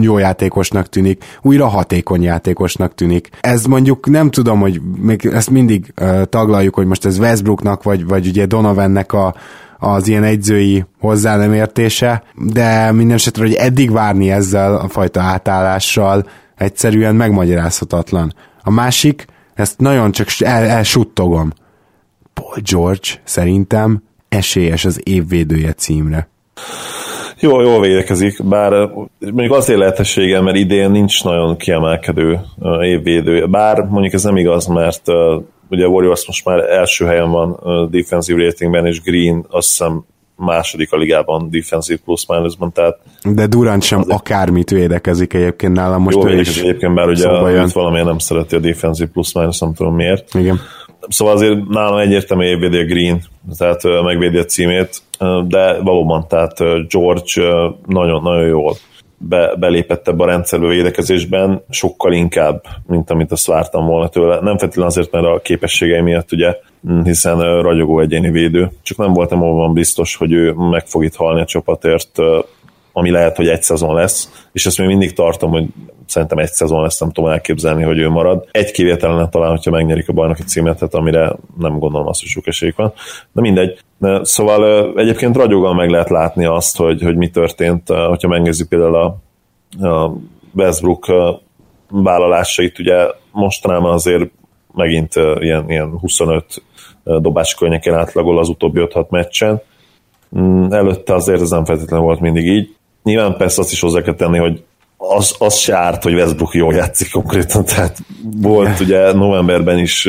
jó játékosnak tűnik, újra hatékony játékosnak tűnik. Ez mondjuk nem tudom, hogy még ezt mindig taglaljuk, hogy most ez Westbrooknak, vagy, vagy ugye Donovannek a, az ilyen egyzői hozzá nem értése, de minden esetre, hogy eddig várni ezzel a fajta átállással egyszerűen megmagyarázhatatlan. A másik, ezt nagyon csak el, elsuttogom. Paul George szerintem esélyes az évvédője címre. Jó, jól védekezik, bár mondjuk azért lehetősége, mert idén nincs nagyon kiemelkedő évvédő. Bár mondjuk ez nem igaz, mert ugye a Warriors most már első helyen van defensive ratingben, és Green azt hiszem második a ligában defensive plus minusban, tehát... De Durant sem azért... akármit védekezik egyébként nálam most Jó védekezik egyébként, bár ugye valamilyen nem szereti a defensive plus minus, nem tudom miért. Igen. Szóval azért nálam egyértelmű évvédi a Green, tehát megvédi a címét, de valóban, tehát George nagyon-nagyon jól be, belépett ebbe a rendszerbe védekezésben, sokkal inkább, mint amit azt vártam volna tőle. Nem feltétlenül azért, mert a képességei miatt ugye, hiszen ragyogó egyéni védő, csak nem voltam abban biztos, hogy ő meg fog itt halni a csapatért ami lehet, hogy egy szezon lesz, és ezt még mindig tartom, hogy szerintem egy szezon lesz, nem tudom elképzelni, hogy ő marad. Egy kivételene talán, hogyha megnyerik a bajnoki címet, tehát amire nem gondolom azt, hogy sok esélyük van. De mindegy. Szóval egyébként ragyoggal meg lehet látni azt, hogy, hogy mi történt, hogyha megnézzük például a, a Westbrook vállalásait, ugye mostanában azért megint ilyen, ilyen 25 dobás környékén átlagol az utóbbi 5-6 meccsen. Mm, előtte azért ez nem feltétlenül volt mindig így. Nyilván persze azt is hozzá kell tenni, hogy az, az se árt, hogy Westbrook jól játszik konkrétan, tehát volt ugye novemberben is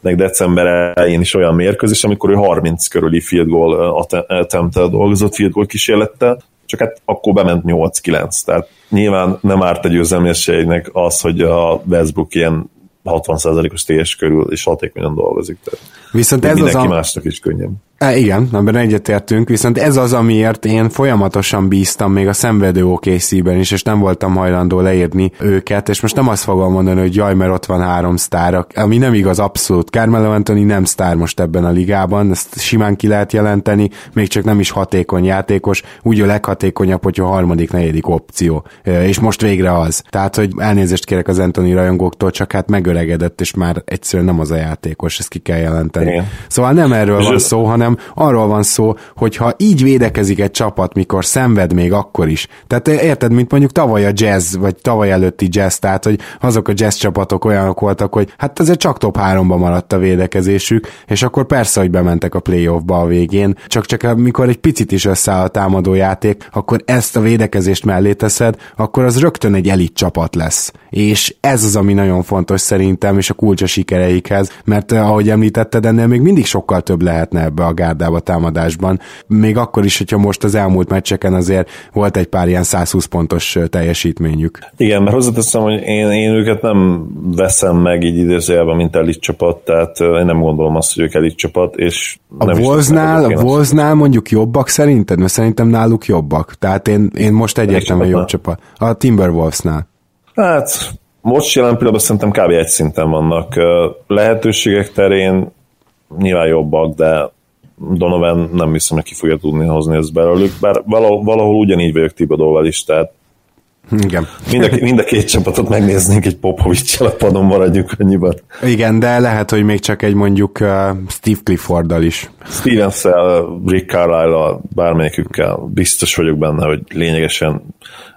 meg december elején is olyan mérkőzés, amikor ő 30 körüli field goal attemptel dolgozott, field goal kísérlettel, csak hát akkor bement 8-9, tehát nyilván nem árt egy győzelmésségnek az, hogy a Westbrook ilyen 60%-os TS körül és hatékonyan dolgozik. Tehát Viszont ez mindenki az a... másnak is könnyebb. E, igen, ebben egyetértünk, viszont ez az, amiért én folyamatosan bíztam még a szenvedő OKC-ben is, és nem voltam hajlandó leírni őket, és most nem azt fogom mondani, hogy jaj, mert ott van három sztár, ami nem igaz abszolút. Carmelo Anthony nem sztár most ebben a ligában, ezt simán ki lehet jelenteni, még csak nem is hatékony játékos, úgy a leghatékonyabb, hogy a harmadik, negyedik opció, e, és most végre az. Tehát, hogy elnézést kérek az Anthony rajongóktól, csak hát megöregedett, és már egyszerűen nem az a játékos, ezt ki kell jelenteni. Igen. Szóval nem erről van szó, hanem hanem arról van szó, hogy ha így védekezik egy csapat, mikor szenved még akkor is. Tehát érted, mint mondjuk tavaly a jazz, vagy tavaly előtti jazz, tehát hogy azok a jazz csapatok olyanok voltak, hogy hát azért csak top 3-ba maradt a védekezésük, és akkor persze, hogy bementek a playoffba a végén, csak csak amikor egy picit is összeáll a támadó játék, akkor ezt a védekezést mellé teszed, akkor az rögtön egy elit csapat lesz. És ez az, ami nagyon fontos szerintem, és a kulcsa sikereikhez, mert ahogy említetted, ennél még mindig sokkal több lehetne ebbe a gárdába támadásban. Még akkor is, hogyha most az elmúlt meccseken azért volt egy pár ilyen 120 pontos teljesítményük. Igen, mert hozzáteszem, hogy én, én őket nem veszem meg így idézőjelben, mint elit csapat, tehát én nem gondolom azt, hogy ők elit csapat, és a Wolvesnál, a Wolvesnál mondjuk jobbak szerinted? Mert szerintem náluk jobbak. Tehát én, én most egyértelműen jobb csapat. A Timberwolvesnál. Hát most jelen pillanatban szerintem kb. egy szinten vannak. Lehetőségek terén nyilván jobbak, de Donovan nem hiszem, hogy ki fogja tudni hozni ezt belőlük, bár valahol, valahol ugyanígy vagyok Tibadóval is, tehát igen. Mind a, mind a két csapatot megnéznénk egy popovics a padon maradjunk annyiban. Igen, de lehet, hogy még csak egy mondjuk uh, Steve Clifforddal is. stevens Rick carlisle bármelyikükkel biztos vagyok benne, hogy lényegesen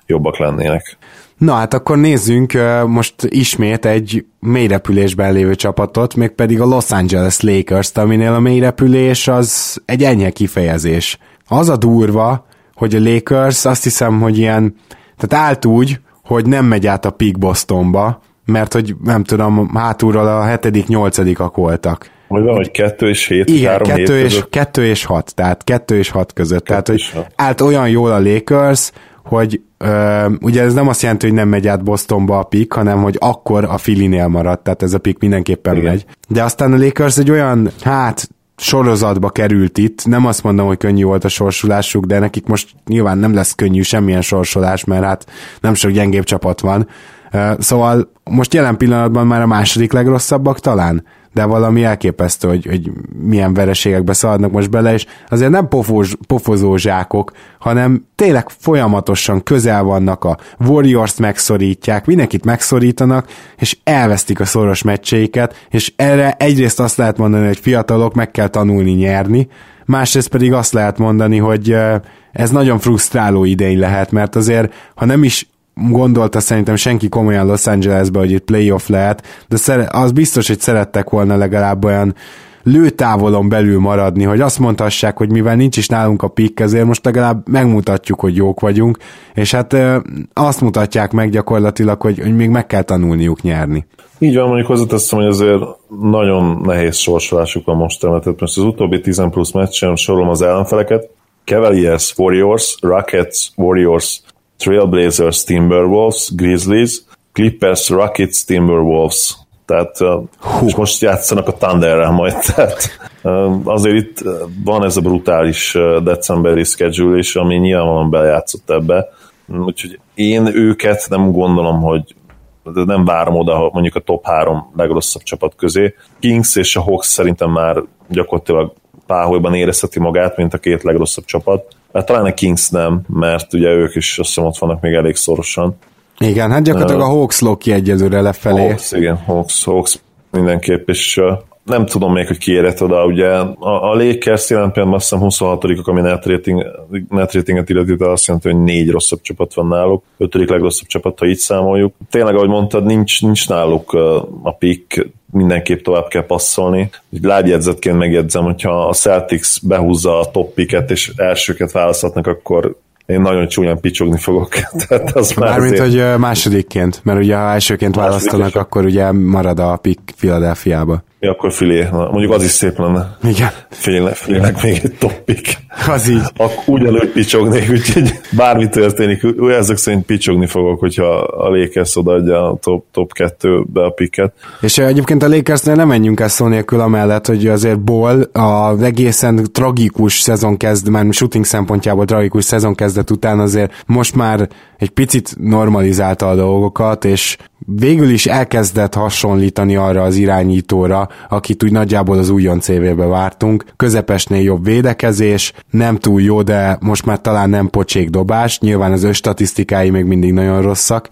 jobbak lennének. Na hát akkor nézzünk most ismét egy mélyrepülésben lévő csapatot, mégpedig a Los Angeles Lakers-t, aminél a mélyrepülés az egy enyhe kifejezés. Az a durva, hogy a Lakers azt hiszem, hogy ilyen, tehát állt úgy, hogy nem megy át a Peak Bostonba, mert hogy nem tudom, hátulról a hetedik, nyolcadikak voltak. Hogy van, hogy kettő és hét, Igen, három kettő hét és, között. kettő és hat, tehát kettő és hat között. Kettő tehát, hogy hat. állt olyan jól a Lakers, hogy ö, ugye ez nem azt jelenti, hogy nem megy át Bostonba a pik, hanem hogy akkor a Filinél maradt, tehát ez a pik mindenképpen Igen. megy. De aztán a Lakers egy olyan, hát sorozatba került itt, nem azt mondom, hogy könnyű volt a sorsulásuk, de nekik most nyilván nem lesz könnyű semmilyen sorsolás, mert hát nem sok gyengébb csapat van. Szóval most jelen pillanatban már a második legrosszabbak talán, de valami elképesztő, hogy, hogy milyen vereségekbe szaladnak most bele, és azért nem pofóz, pofozó zsákok, hanem tényleg folyamatosan közel vannak a Warriors-t megszorítják, mindenkit megszorítanak, és elvesztik a szoros meccseiket, és erre egyrészt azt lehet mondani, hogy fiatalok meg kell tanulni nyerni, másrészt pedig azt lehet mondani, hogy ez nagyon frusztráló idény lehet, mert azért, ha nem is gondolta szerintem senki komolyan Los Angelesbe, hogy itt playoff lehet, de szere- az biztos, hogy szerettek volna legalább olyan lőtávolon belül maradni, hogy azt mondhassák, hogy mivel nincs is nálunk a pikk, ezért most legalább megmutatjuk, hogy jók vagyunk, és hát azt mutatják meg gyakorlatilag, hogy, hogy még meg kell tanulniuk nyerni. Így van, mondjuk hozzáteszem, hogy azért nagyon nehéz sorsolásuk van most, tehát most az utóbbi 10 plusz meccsen sorolom az ellenfeleket, Cavaliers, Warriors, Rockets, Warriors, Trailblazers, Timberwolves, Grizzlies, Clippers, Rockets, Timberwolves. Tehát Hú. és most játszanak a Thunderrel majd. Tehát azért itt van ez a brutális decemberi schedule is, ami nyilvánvalóan bejátszott ebbe. Úgyhogy én őket nem gondolom, hogy nem várom oda mondjuk a top három legrosszabb csapat közé. Kings és a Hawks szerintem már gyakorlatilag páholyban érezheti magát, mint a két legrosszabb csapat Hát talán a Kings nem, mert ugye ők is azt hiszem ott vannak még elég szorosan. Igen, hát gyakorlatilag a Hawks lóki egyelőre lefelé. Hawks, igen, Hawks, Hawks mindenképp, és nem tudom még, hogy ki érett oda, ugye a, a Lakers jelen pillanatban azt hiszem 26 ami net, rating, net ratinget illeti, de azt jelenti, hogy négy rosszabb csapat van náluk, ötödik legrosszabb csapat, ha így számoljuk. Tényleg, ahogy mondtad, nincs, nincs náluk a pick, mindenképp tovább kell passzolni. Lábjegyzetként megjegyzem, hogyha a Celtics behúzza a top picket és elsőket választhatnak, akkor én nagyon csúnyán picsogni fogok. Tehát az már Mármint, azért... hogy másodikként, mert ugye ha elsőként választanak, akkor ugye marad a pick Philadelphiába. Ja, akkor filé. Na, mondjuk az is szép lenne. Igen. Félnek, félnek még egy toppik. Az így. Akkor ugyanúgy picsognék, úgyhogy bármi történik, ezek szerint picsogni fogok, hogyha a Lakers odaadja a top, top 2-be a piket. És egyébként a Lakersnél nem menjünk el szó nélkül amellett, hogy azért Ball a egészen tragikus szezon kezd, már shooting szempontjából tragikus szezon kezdet után azért most már egy picit normalizálta a dolgokat, és végül is elkezdett hasonlítani arra az irányítóra, akit úgy nagyjából az újon CV-be vártunk. Közepesnél jobb védekezés, nem túl jó, de most már talán nem pocsék dobás, nyilván az ő statisztikái még mindig nagyon rosszak,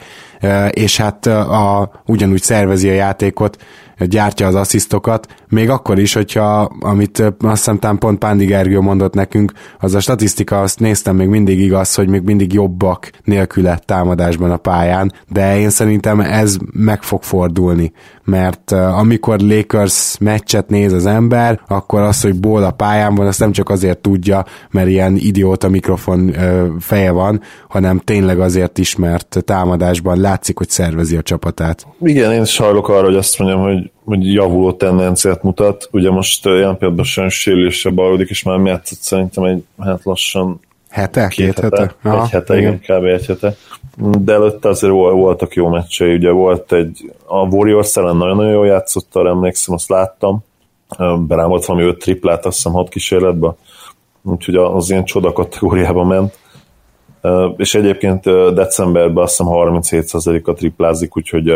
és hát a, ugyanúgy szervezi a játékot, gyártja az asszisztokat, még akkor is, hogyha, amit azt hiszem pont Pándi Gergő mondott nekünk, az a statisztika, azt néztem, még mindig igaz, hogy még mindig jobbak nélküle támadásban a pályán, de én szerintem ez meg fog fordulni, mert amikor Lakers meccset néz az ember, akkor az, hogy ból a pályán van, azt nem csak azért tudja, mert ilyen idióta mikrofon feje van, hanem tényleg azért is, mert támadásban látszik, hogy szervezi a csapatát. Igen, én sajlok arra, hogy azt mondjam, hogy, hogy javuló tendenciát mutat. Ugye most ilyen például sem sérülésre bajlódik, és már játszott szerintem egy hát lassan hete, két, két hete, hete. Aha, egy hete, igen, kb. egy hete. De előtte azért voltak jó meccsei, ugye volt egy, a Warriors ellen nagyon-nagyon jól játszott, arra emlékszem, azt láttam, berámolt valami öt triplát, azt hiszem hat kísérletbe, úgyhogy az ilyen csoda kategóriába ment és egyébként decemberben azt hiszem 37%-a triplázik, úgyhogy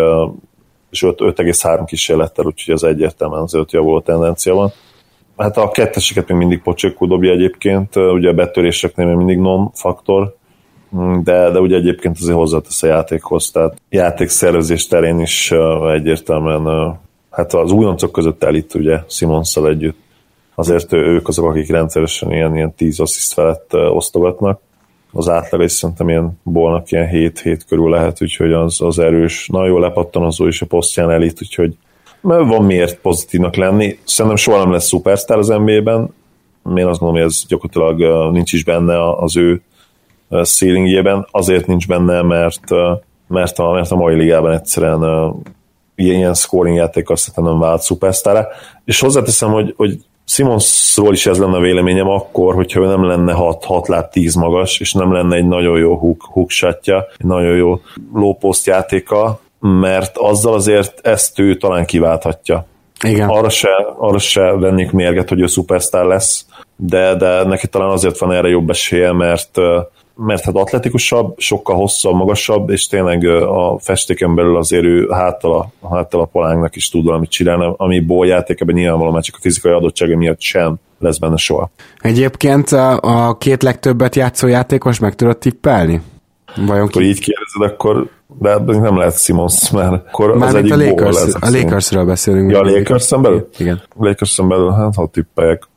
és 5,3 kísérlettel, úgyhogy az egyértelműen az öt javuló tendencia van. Hát a ketteseket még mindig pocsékú dobja egyébként, ugye a betöréseknél még mindig non-faktor, mm, de, de ugye egyébként azért hozzátesz a játékhoz, tehát játékszervezés terén is egyértelműen hát az újoncok között elit ugye Simonszal együtt. Azért ők azok, akik rendszeresen ilyen, ilyen 10 assziszt felett osztogatnak az átlag, és szerintem ilyen bolnak ilyen 7-7 körül lehet, úgyhogy az, az erős, nagyon jó lepattanozó is a posztján elit, úgyhogy mert van miért pozitívnak lenni. Szerintem soha nem lesz szupersztár az NBA-ben, én azt gondolom, hogy ez gyakorlatilag nincs is benne az ő szélingjében, azért nincs benne, mert, mert, a, mert a mai ligában egyszerűen ilyen, ilyen scoring játék azt nem vált szupersztára. És hozzáteszem, hogy, hogy Simonsról is ez lenne a véleményem akkor, hogyha ő nem lenne 6, 6 láb 10 magas, és nem lenne egy nagyon jó hook, hook shotja, egy nagyon jó low post játéka, mert azzal azért ezt ő talán kiválthatja. Igen. Arra se, arra se vennék mérget, hogy ő szupersztár lesz, de, de neki talán azért van erre jobb esélye, mert mert hát atletikusabb, sokkal hosszabb, magasabb, és tényleg a festéken belül azért ő háttal a, háttal a palánknak is tud valamit csinálni, ami ból játékában nyilvánvalóan már csak a fizikai adottsága miatt sem lesz benne soha. Egyébként a két legtöbbet játszó játékos meg tudod tippelni? Vajon ki? így kérdezed, akkor de nem lehet Simons, mert akkor Már az egyik a Lakers, lesz. A Lakersről beszélünk. Ja, a lakers belül? Igen. lakers belül, hát ha tippeljek,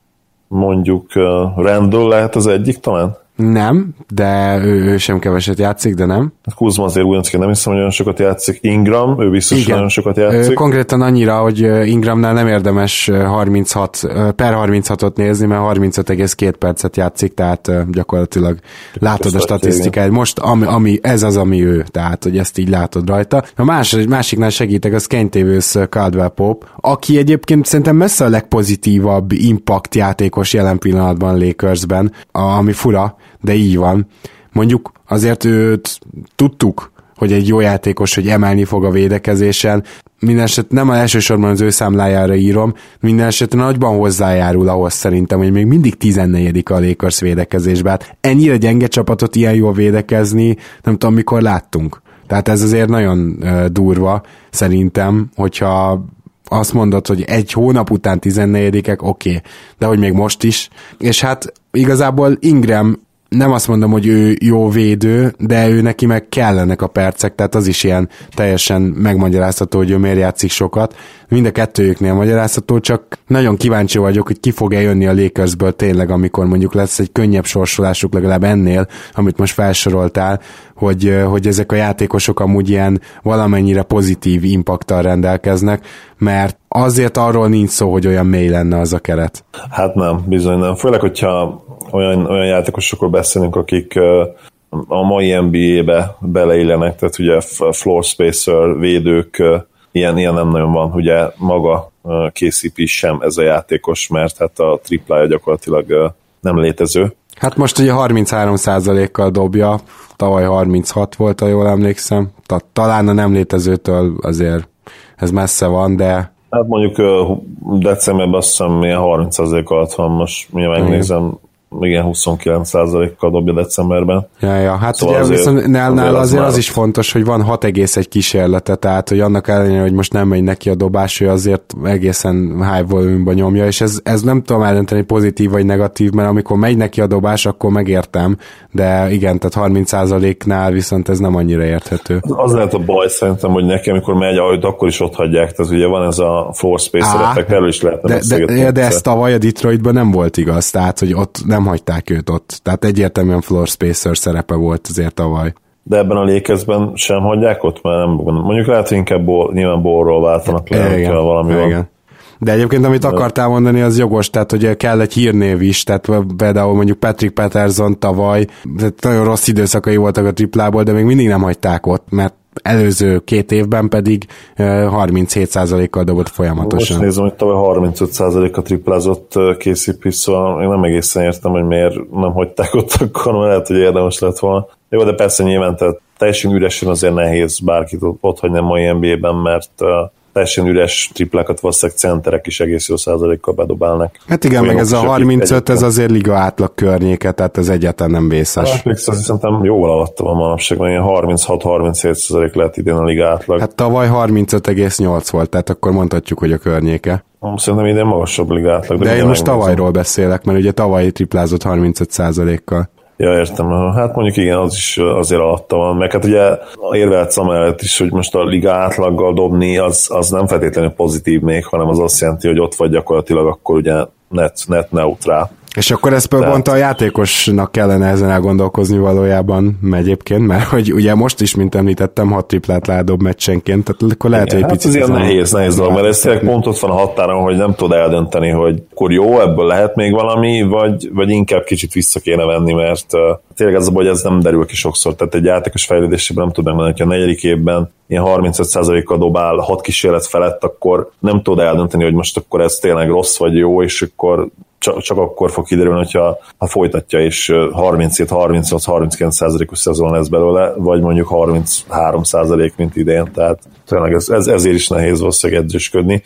mondjuk uh, Randall lehet az egyik talán? Nem, de ő, ő sem keveset játszik, de nem. Hát Kuzma azért újoncként nem hiszem, hogy olyan sokat játszik. Ingram, ő biztos Igen. nagyon sokat játszik. Konkrétan annyira, hogy Ingramnál nem érdemes 36, per 36-ot nézni, mert 35,2 percet játszik, tehát gyakorlatilag látod a statisztikáját. Most ami, ami, ez az, ami ő, tehát hogy ezt így látod rajta. A másik, másiknál segítek, az Kentévősz Caldwell Pope, aki egyébként szerintem messze a legpozitívabb impact játékos jelen pillanatban Lakersben, ami fura, de így van. Mondjuk azért őt tudtuk, hogy egy jó játékos, hogy emelni fog a védekezésen. Minden eset nem elsősorban az ő számlájára írom, minden esetre nagyban hozzájárul ahhoz szerintem, hogy még mindig 14 a Lakers védekezésben. Hát ennyire gyenge csapatot ilyen jól védekezni, nem tudom, mikor láttunk. Tehát ez azért nagyon durva szerintem, hogyha azt mondod, hogy egy hónap után 14-ek, oké, okay, de hogy még most is. És hát igazából Ingram nem azt mondom, hogy ő jó védő, de ő neki meg kellenek a percek, tehát az is ilyen teljesen megmagyarázható, hogy ő miért játszik sokat. Mind a kettőjüknél magyarázható, csak nagyon kíváncsi vagyok, hogy ki fog eljönni a Lakersből tényleg, amikor mondjuk lesz egy könnyebb sorsolásuk legalább ennél, amit most felsoroltál, hogy, hogy ezek a játékosok amúgy ilyen valamennyire pozitív impaktal rendelkeznek, mert azért arról nincs szó, hogy olyan mély lenne az a keret. Hát nem, bizony nem. Főleg, hogyha olyan, olyan játékosokról beszélünk, akik a mai NBA-be beleillenek, tehát ugye floor spacer, védők, ilyen, ilyen nem nagyon van. Ugye maga KCP sem ez a játékos, mert hát a triplája gyakorlatilag nem létező. Hát most ugye 33%-kal dobja, tavaly 36 volt, ha jól emlékszem. Tehát talán a nem létezőtől azért ez messze van, de Hát mondjuk decemberben azt hiszem milyen 30% alatt van, most mindjárt megnézem, igen, 29%-kal dobja decemberben. Ja, ja. hát szóval ugye azért, viszont nálnál azért az, az is fontos, hogy van 6,1 kísérlete, tehát hogy annak ellenére, hogy most nem megy neki a dobás, ő azért egészen high volume nyomja, és ez, ez nem tudom eldönteni pozitív vagy negatív, mert amikor megy neki a dobás, akkor megértem, de igen, tehát 30%-nál viszont ez nem annyira érthető. Az lehet a baj szerintem, hogy neki, amikor megy, ahogy akkor is ott hagyják, tehát ugye van ez a floor space effekt, erről is lehetne de, de, de, ez tavaly a Detroitban nem volt igaz, tehát hogy ott nem nem hagyták őt ott. Tehát egyértelműen floor spacer szerepe volt azért tavaly. De ebben a lékezben sem hagyják ott? Mert nem, mondjuk lehet, hogy inkább ból, nyilván borról váltanak le, igen, valami igen. van. De egyébként, amit akartál mondani, az jogos, tehát hogy kell egy hírnév is, tehát például mondjuk Patrick Patterson tavaly, tehát nagyon rossz időszakai voltak a triplából, de még mindig nem hagyták ott, mert előző két évben pedig 37%-kal dobott folyamatosan. Most nézem, hogy tavaly 35%-a triplázott KCP, szóval én nem egészen értem, hogy miért nem hagyták ott akkor, mert lehet, hogy érdemes lett volna. Jó, de persze nyilván tehát teljesen üresen azért nehéz bárkit ott hagyni a mai NBA-ben, mert teljesen üres triplákat valószínűleg centerek is egész jó százalékkal bedobálnak. Hát igen, meg ez a 35, ez azért liga átlag környéke, tehát ez egyáltalán nem vészes. Hát, azt szerintem jóval alatt van manapság, mert ilyen 36-37 százalék lehet idén a liga átlag. Hát tavaly 35,8 volt, tehát akkor mondhatjuk, hogy a környéke. Szerintem idén magasabb liga átlag. De, de én most tavalyról beszélek, mert ugye tavaly triplázott 35 százalékkal. Ja, értem. Hát mondjuk igen, az is azért alatta van. Meg hát ugye érvelhetsz amellett is, hogy most a liga átlaggal dobni, az, az nem feltétlenül pozitív még, hanem az azt jelenti, hogy ott vagy gyakorlatilag akkor ugye net, net neutrál. És akkor ezt Tehát... pont a játékosnak kellene ezen elgondolkozni valójában egyébként, mert hogy ugye most is, mint említettem, hat triplát ládob meccsenként, tehát akkor lehet, Igen, hogy egy hát picit... Ez ilyen nehéz, nehéz dolog, mert ez tényleg pont ott van a határon, hogy nem tud eldönteni, hogy akkor jó, ebből lehet még valami, vagy, vagy inkább kicsit vissza kéne venni, mert uh, tényleg ez a baj, ez nem derül ki sokszor. Tehát egy játékos fejlődésében nem tud megmondani, hogy a negyedik évben ilyen 35%-kal dobál hat kísérlet felett, akkor nem tud eldönteni, hogy most akkor ez tényleg rossz vagy jó, és akkor csak, csak akkor fog kiderülni, hogyha ha folytatja, és 37-38-39 os szezon lesz belőle, vagy mondjuk 33 százalék, mint idén, tehát tényleg ez, ez, ezért is nehéz valószínűleg edzősködni.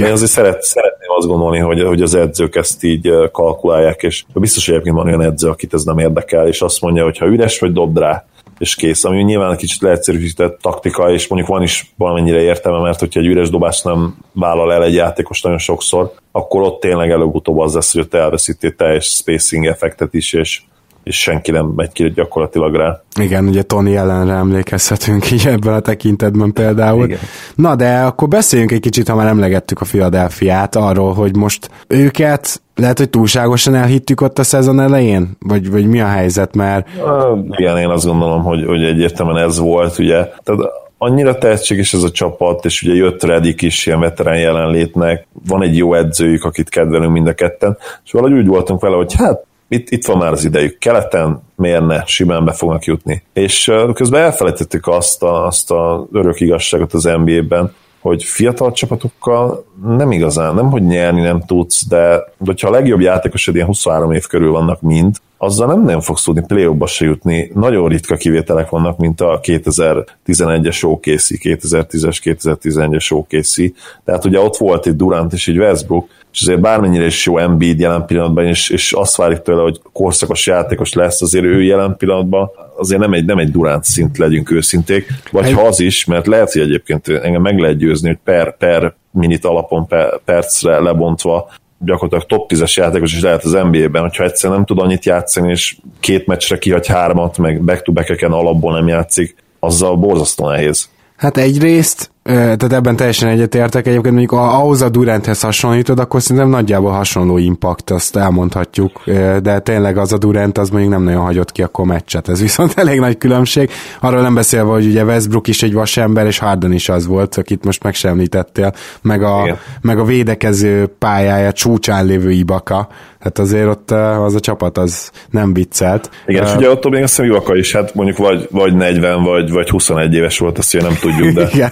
Én azért szeret, szeretném azt gondolni, hogy, hogy az edzők ezt így kalkulálják, és biztos, hogy egyébként van olyan edző, akit ez nem érdekel, és azt mondja, hogy ha üres vagy, dob rá és kész. Ami nyilván egy kicsit leegyszerűsített taktika, és mondjuk van is valamennyire értelme, mert hogyha egy üres dobást nem vállal el egy játékos nagyon sokszor, akkor ott tényleg előbb-utóbb az lesz, hogy te elveszítél teljes spacing effektet is, és és senki nem megy ki gyakorlatilag rá. Igen, ugye Tony ellenre emlékezhetünk így ebben a tekintetben például. Igen. Na de akkor beszéljünk egy kicsit, ha már emlegettük a Philadelphia-t, arról, hogy most őket lehet, hogy túlságosan elhittük ott a szezon elején? Vagy, vagy mi a helyzet, mert... Uh, igen, én azt gondolom, hogy, hogy egyértelműen ez volt, ugye. Tehát annyira tehetséges ez a csapat, és ugye jött Redik is ilyen veterán jelenlétnek, van egy jó edzőjük, akit kedvelünk mind a ketten, és valahogy úgy voltunk vele, hogy hát itt, itt van már az idejük. Keleten miért simán be fognak jutni. És közben elfelejtettük azt a, azt a örök igazságot az NBA-ben, hogy fiatal csapatokkal nem igazán, nem hogy nyerni nem tudsz, de hogyha a legjobb játékosod ilyen 23 év körül vannak mind, azzal nem nagyon fogsz tudni play se jutni. Nagyon ritka kivételek vannak, mint a 2011-es OKC, 2010-es, 2011-es OKC. Tehát ugye ott volt egy Durant és egy Westbrook, és azért bármennyire is jó Embiid jelen pillanatban, és, és azt várjuk tőle, hogy korszakos játékos lesz, azért ő jelen pillanatban azért nem egy, nem egy Durant szint, legyünk őszinték, vagy egy... ha az is, mert lehet, hogy egyébként engem meg lehet győzni, hogy per, per minit alapon, per, percre lebontva gyakorlatilag top 10-es játékos is lehet az NBA-ben, hogyha egyszer nem tud annyit játszani, és két meccsre kihagy hármat, meg back-to-back-eken alapból nem játszik, azzal borzasztó nehéz. Hát egyrészt, tehát ebben teljesen egyetértek, egyébként mondjuk ahhoz a Duranthez hasonlítod, akkor szerintem nagyjából hasonló impact, azt elmondhatjuk, de tényleg az a Durant az mondjuk nem nagyon hagyott ki akkor meccset, ez viszont elég nagy különbség, arról nem beszélve, hogy ugye Westbrook is egy vasember, és Harden is az volt, akit most meg sem említettél, meg a, meg a védekező pályája csúcsán lévő Ibaka, hát azért ott az a csapat az nem viccelt. Igen, uh, és ugye ott még azt hiszem Ibaka is, hát mondjuk vagy, vagy 40, vagy, vagy 21 éves volt, azt ugye nem tudjuk, de, Igen.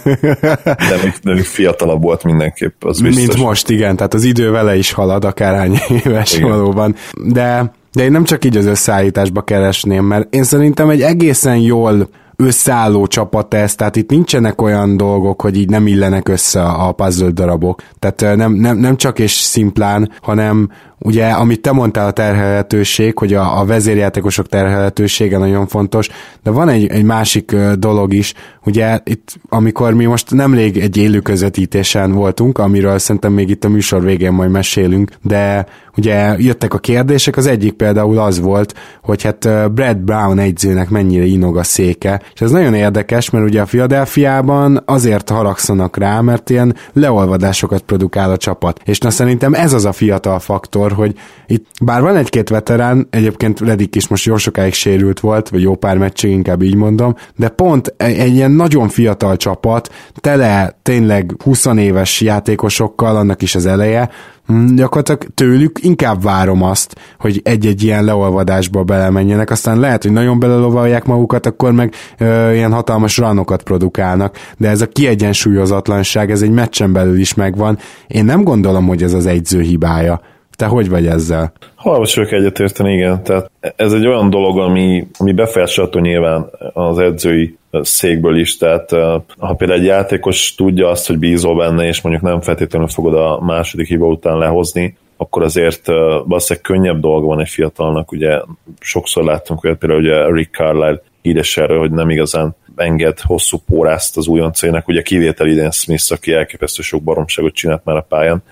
De, még, de még fiatalabb volt mindenképp, az biztos. Mint most, igen, tehát az idő vele is halad, akárhány éves igen. valóban. De, de én nem csak így az összeállításba keresném, mert én szerintem egy egészen jól összeálló csapat ez, tehát itt nincsenek olyan dolgok, hogy így nem illenek össze a puzzle darabok. Tehát nem, nem, nem csak és szimplán, hanem ugye, amit te mondtál a terhelhetőség, hogy a, a vezérjátékosok terhelhetősége nagyon fontos, de van egy, egy másik dolog is, ugye itt, amikor mi most nemrég egy élő közvetítésen voltunk, amiről szerintem még itt a műsor végén majd mesélünk, de ugye jöttek a kérdések, az egyik például az volt, hogy hát Brad Brown egyzőnek mennyire inog a széke, és ez nagyon érdekes, mert ugye a Philadelphiában azért haragszanak rá, mert ilyen leolvadásokat produkál a csapat, és na szerintem ez az a fiatal faktor, hogy itt bár van egy-két veterán, egyébként Redik is most jó sokáig sérült volt, vagy jó pár meccsig, inkább így mondom, de pont egy, egy ilyen nagyon fiatal csapat, tele tényleg 20 éves játékosokkal, annak is az eleje, hm, gyakorlatilag tőlük inkább várom azt, hogy egy-egy ilyen leolvadásba belemenjenek, aztán lehet, hogy nagyon belelovalják magukat, akkor meg ö, ilyen hatalmas ranokat produkálnak, de ez a kiegyensúlyozatlanság, ez egy meccsen belül is megvan. Én nem gondolom, hogy ez az egyző hibája. Te hogy vagy ezzel? Hallgass vagyok egyetérteni, igen. Tehát ez egy olyan dolog, ami, ami befolyásolható nyilván az edzői székből is, tehát ha például egy játékos tudja azt, hogy bízol benne, és mondjuk nem feltétlenül fogod a második hiba után lehozni, akkor azért valószínűleg könnyebb dolga van egy fiatalnak, ugye sokszor láttunk hogy például ugye Rick Carlisle híres erről, hogy nem igazán enged hosszú pórázt az újoncének, ugye kivétel idén Smith, aki elképesztő sok baromságot csinált már a pályán,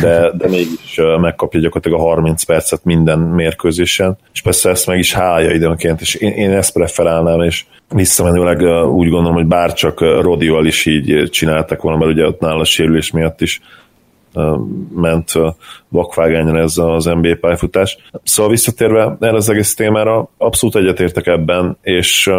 de, de mégis megkapja gyakorlatilag a 30 percet minden mérkőzésen, és persze ezt meg is hálja időnként, és én, én ezt preferálnám, és visszamenőleg úgy gondolom, hogy bárcsak Rodival is így csináltak volna, mert ugye ott nála a sérülés miatt is ment vakvágányon ez az NBA pályafutás. Szóval visszatérve erre az egész témára, abszolút egyetértek ebben, és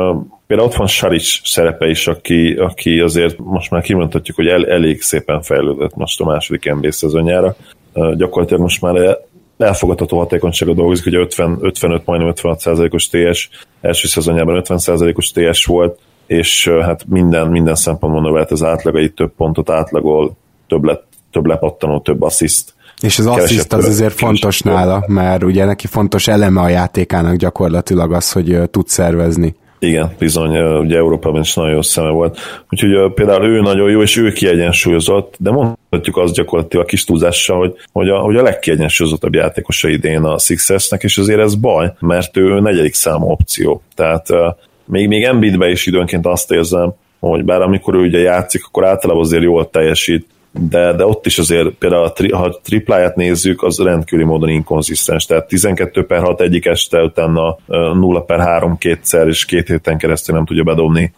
például ott van Saric szerepe is, aki, aki azért most már kimondhatjuk, hogy el, elég szépen fejlődött most a második NBA szezonjára. Gyakorlatilag most már elfogadható hatékonysága dolgozik, hogy 50, 55, majdnem 56 százalékos TS, első szezonjában 50 százalékos TS volt, és hát minden, minden szempontból növelt az átlagai, több pontot átlagol, több lett több lepattanó, több assziszt. És az assziszt az azért fontos nála, mert ugye neki fontos eleme a játékának gyakorlatilag az, hogy tud szervezni. Igen, bizony, ugye Európában is nagyon jó szeme volt. Úgyhogy például ő nagyon jó, és ő kiegyensúlyozott, de mondhatjuk azt gyakorlatilag a kis túlzással, hogy, hogy, a, hogy a legkiegyensúlyozottabb játékosa idén a Sixersnek, és azért ez baj, mert ő negyedik számú opció. Tehát még, még Embiidbe is időnként azt érzem, hogy bár amikor ő ugye játszik, akkor általában azért jól teljesít, de, de ott is azért például a tri, ha a tripláját nézzük, az rendkívüli módon inkonzisztens, tehát 12 per 6 egyik este, utána 0 per 3 kétszer, és két héten keresztül nem tudja bedobni.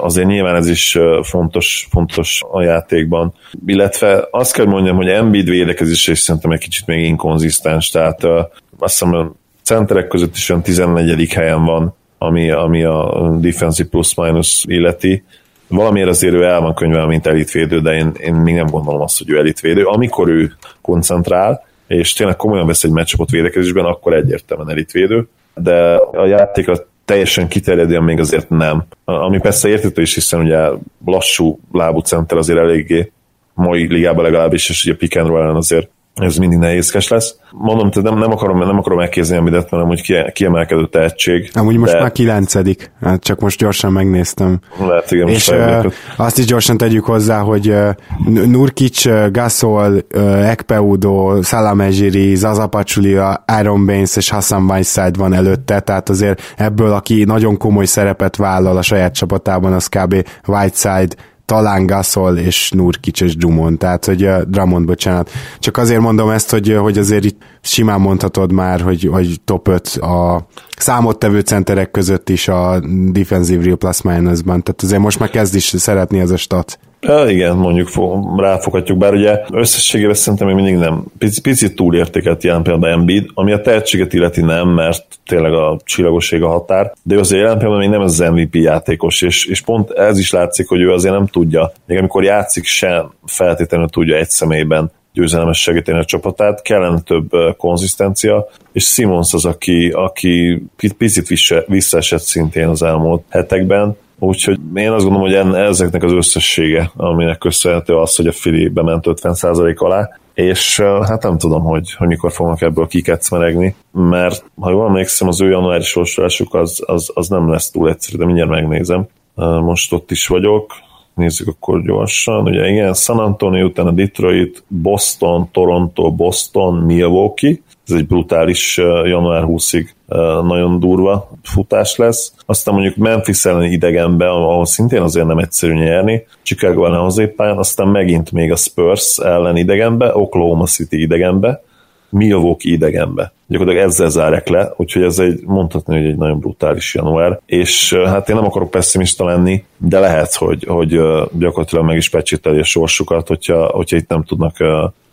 Azért nyilván ez is fontos, fontos a játékban. Illetve azt kell mondjam, hogy Embiid védekezés is szerintem egy kicsit még inkonzisztens, tehát azt hiszem a centerek között is olyan 14. helyen van, ami, ami a defensive plus-minus illeti, valamiért azért ő el van könyvelve, mint elitvédő, de én, én még nem gondolom azt, hogy ő elitvédő. Amikor ő koncentrál, és tényleg komolyan vesz egy meccsapot védekezésben, akkor egyértelműen elitvédő, de a játékra teljesen kiterjedően még azért nem. Ami persze értető is, hiszen ugye lassú lábú center azért eléggé mai ligában legalábbis, és ugye pick and roll azért ez mindig nehézkes lesz. Mondom, tehát nem, nem akarom, nem akarom megkézni a midet, mert amúgy kiemelkedő tehetség. Amúgy most de... már kilencedik, hát csak most gyorsan megnéztem. Lehet, igen, És uh, azt is gyorsan tegyük hozzá, hogy uh, Nurkic, uh, Gasol, uh, Ekpeudo, Salamezsiri, Zaza Pachulia, Iron Baines és Hassan Whiteside van előtte, tehát azért ebből, aki nagyon komoly szerepet vállal a saját csapatában, az kb. Whiteside, talán Gasol és Nurkic és Drummond, tehát hogy uh, Drummond, bocsánat. Csak azért mondom ezt, hogy, hogy azért itt simán mondhatod már, hogy, hogy top 5 a számottevő centerek között is a defensive real plus minusban, tehát azért most már kezd is szeretni ez a stat. Ja, igen, mondjuk ráfoghatjuk, bár ugye összességében szerintem még mindig nem. Picit, picit túlértékelt ilyen például Embiid, ami a tehetséget illeti nem, mert tényleg a csillagoség a határ, de azért jelen pillanatban még nem az MVP játékos, és, és pont ez is látszik, hogy ő azért nem tudja, még amikor játszik sem feltétlenül tudja egy személyben győzelemes segíteni a csapatát, kellene több konzisztencia, és Simons az, aki, aki picit visszaesett szintén az elmúlt hetekben, Úgyhogy én azt gondolom, hogy en, ezeknek az összessége, aminek köszönhető az, hogy a Fili bement 50% alá, és hát nem tudom, hogy, hogy mikor fognak ebből kikecmeregni, mert ha jól emlékszem, az ő januári sorsolásuk az, az, az nem lesz túl egyszerű, de mindjárt megnézem. Most ott is vagyok, nézzük akkor gyorsan. Ugye igen, San Antonio, utána Detroit, Boston, Toronto, Boston, Milwaukee, ez egy brutális január 20-ig nagyon durva futás lesz. Aztán mondjuk Memphis elleni idegenbe, ahol szintén azért nem egyszerű nyerni, Chicago ellen hazépályán, aztán megint még a Spurs ellen idegenbe, Oklahoma City idegenbe, Milwaukee idegenbe. Gyakorlatilag ezzel zárják le, úgyhogy ez egy, mondhatni, hogy egy nagyon brutális január. És hát én nem akarok pessimista lenni, de lehet, hogy, hogy gyakorlatilag meg is pecsételi a sorsukat, hogyha, hogyha itt nem tudnak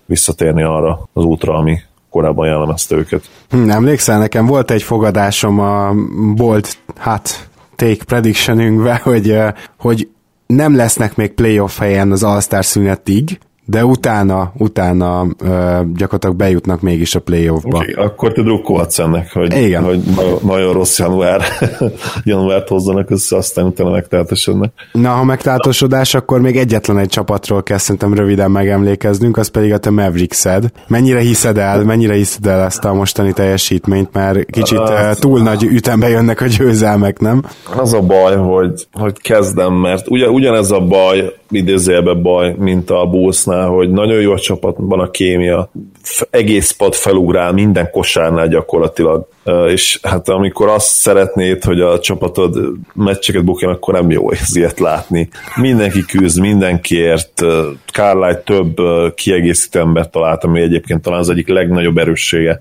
visszatérni arra az útra, ami korábban jellemezte őket. Hm, emlékszel, nekem volt egy fogadásom a Bolt hát take predictionünkbe, hogy, hogy nem lesznek még playoff helyen az All-Star szünetig, de utána, utána ö, gyakorlatilag bejutnak mégis a playoffba. Okay, akkor te drukkolhatsz ennek, hogy, Igen. hogy nagyon rossz január, januárt hozzanak össze, aztán utána megtáltosodnak. Na, ha megtáltosodás, akkor még egyetlen egy csapatról kell szerintem röviden megemlékeznünk, az pedig a te Mavericks-ed. Mennyire hiszed el, mennyire hiszed el ezt a mostani teljesítményt, mert kicsit uh, túl nagy ütembe jönnek a győzelmek, nem? Az a baj, hogy, hogy kezdem, mert ugyan, ugyanez a baj, idézőjelbe baj, mint a Bullsnál, hogy nagyon jó a csapatban a kémia, egész pad felugrál minden kosárnál gyakorlatilag, és hát amikor azt szeretnéd, hogy a csapatod meccseket bukjon, akkor nem jó ez ilyet látni. Mindenki küzd, mindenkiért, Carlisle több kiegészítő embert talált, ami egyébként talán az egyik legnagyobb erőssége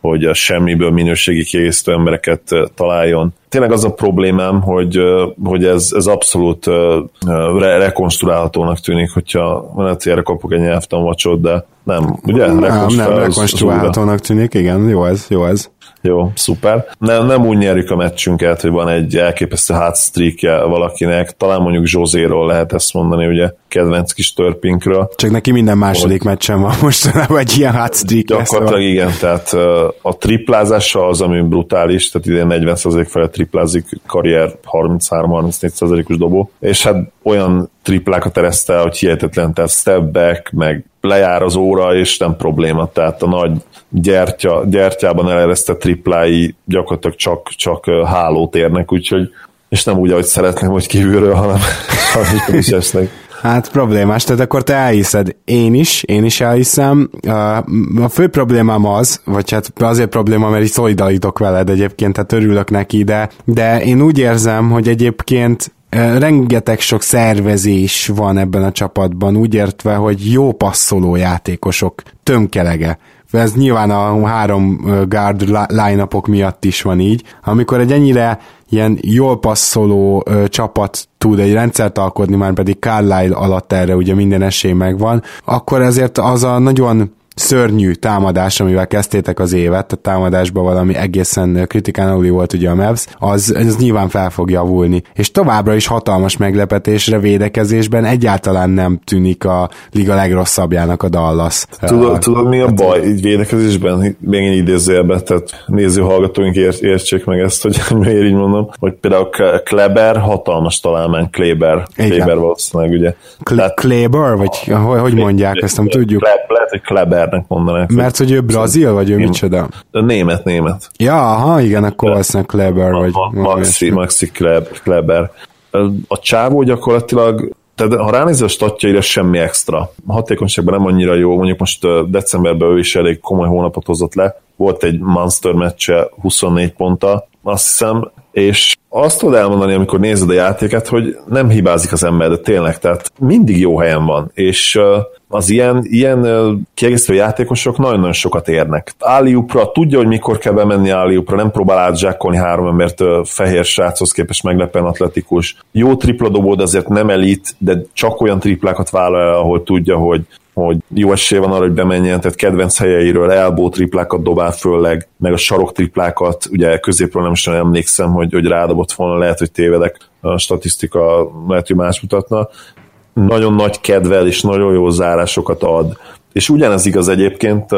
hogy a semmiből minőségi kiegészítő embereket találjon. Tényleg az a problémám, hogy, hogy ez, ez abszolút re- rekonstruálhatónak tűnik, hogyha lehet, hogy erre kapok egy nyelvtanvacsot, de nem, ugye? Nem, nem, rekonstruálhatónak tűnik, igen, jó ez, jó ez. Jó, szuper. Nem, nem úgy nyerjük a meccsünket, hogy van egy elképesztő hátstreakje valakinek, talán mondjuk Zsozéról lehet ezt mondani, ugye, kedvenc kis törpinkről. Csak neki minden második hogy... meccsen van mostanában egy ilyen hátstreak. Gyakorlatilag igen, tehát a triplázása az, ami brutális, tehát idén 40% felett triplázik, karrier 33-34%-os dobó, és hát olyan triplákat ereszte, hogy hihetetlen, tehát step back, meg lejár az óra, és nem probléma. Tehát a nagy gyertya, gyertyában eleresztett triplái gyakorlatilag csak, csak hálót érnek, úgyhogy és nem úgy, ahogy szeretném, hogy kívülről, hanem, hanem is esnek. Hát problémás, tehát akkor te elhiszed. Én is, én is elhiszem. A fő problémám az, vagy hát azért probléma, mert így szolidarítok veled egyébként, tehát örülök neki, de, de én úgy érzem, hogy egyébként rengeteg sok szervezés van ebben a csapatban, úgy értve, hogy jó passzoló játékosok, tömkelege. Ez nyilván a három guard line miatt is van így. Amikor egy ennyire ilyen jól passzoló ö, csapat tud egy rendszert alkotni, már pedig Carlisle alatt erre ugye minden esély megvan, akkor ezért az a nagyon szörnyű támadás, amivel kezdtétek az évet, a támadásban valami egészen kritikán aluli volt ugye a Mavs, az, az nyilván fel fog javulni. És továbbra is hatalmas meglepetésre védekezésben egyáltalán nem tűnik a liga legrosszabbjának a Dallas. Tudod, uh, tudod mi a baj így védekezésben? Még egy idézőjelbe, tehát néző hallgatóink ért, értsék meg ezt, hogy miért így mondom, hogy például Kleber hatalmas találmány, Kleber, Kleber valószínűleg ugye. Kle- Kleber, vagy hogy, hogy mondják, ezt nem tudjuk. Lehet, hogy Kleber Klebernek mondanák. Mert hogy ő brazil, vagy ő én, micsoda? Német, német. Ja, aha, igen, akkor valószínűleg Kleber, vagy... Maxi, Maxi Kleber. A csávó gyakorlatilag tehát ha ránézel a statjaira, semmi extra. A hatékonyságban nem annyira jó, mondjuk most decemberben ő is elég komoly hónapot hozott le, volt egy Monster meccse 24 ponttal, azt hiszem, és azt tudod elmondani, amikor nézed a játéket, hogy nem hibázik az ember, de tényleg, tehát mindig jó helyen van, és az ilyen, ilyen kiegészítő játékosok nagyon-nagyon sokat érnek. Áliupra tudja, hogy mikor kell bemenni Áliupra, nem próbál átzsákolni három embert fehér sráchoz képest meglepően atletikus. Jó tripla dobó, de azért nem elit, de csak olyan triplákat vállal el, ahol tudja, hogy hogy jó esély van arra, hogy bemenjen, tehát kedvenc helyeiről elbó triplákat dobál főleg, meg a sarok triplákat, ugye középről nem is emlékszem, hogy, hogy rádobott volna, lehet, hogy tévedek, a statisztika lehet, hogy más mutatna. Nagyon nagy kedvel és nagyon jó zárásokat ad. És ugyanez igaz egyébként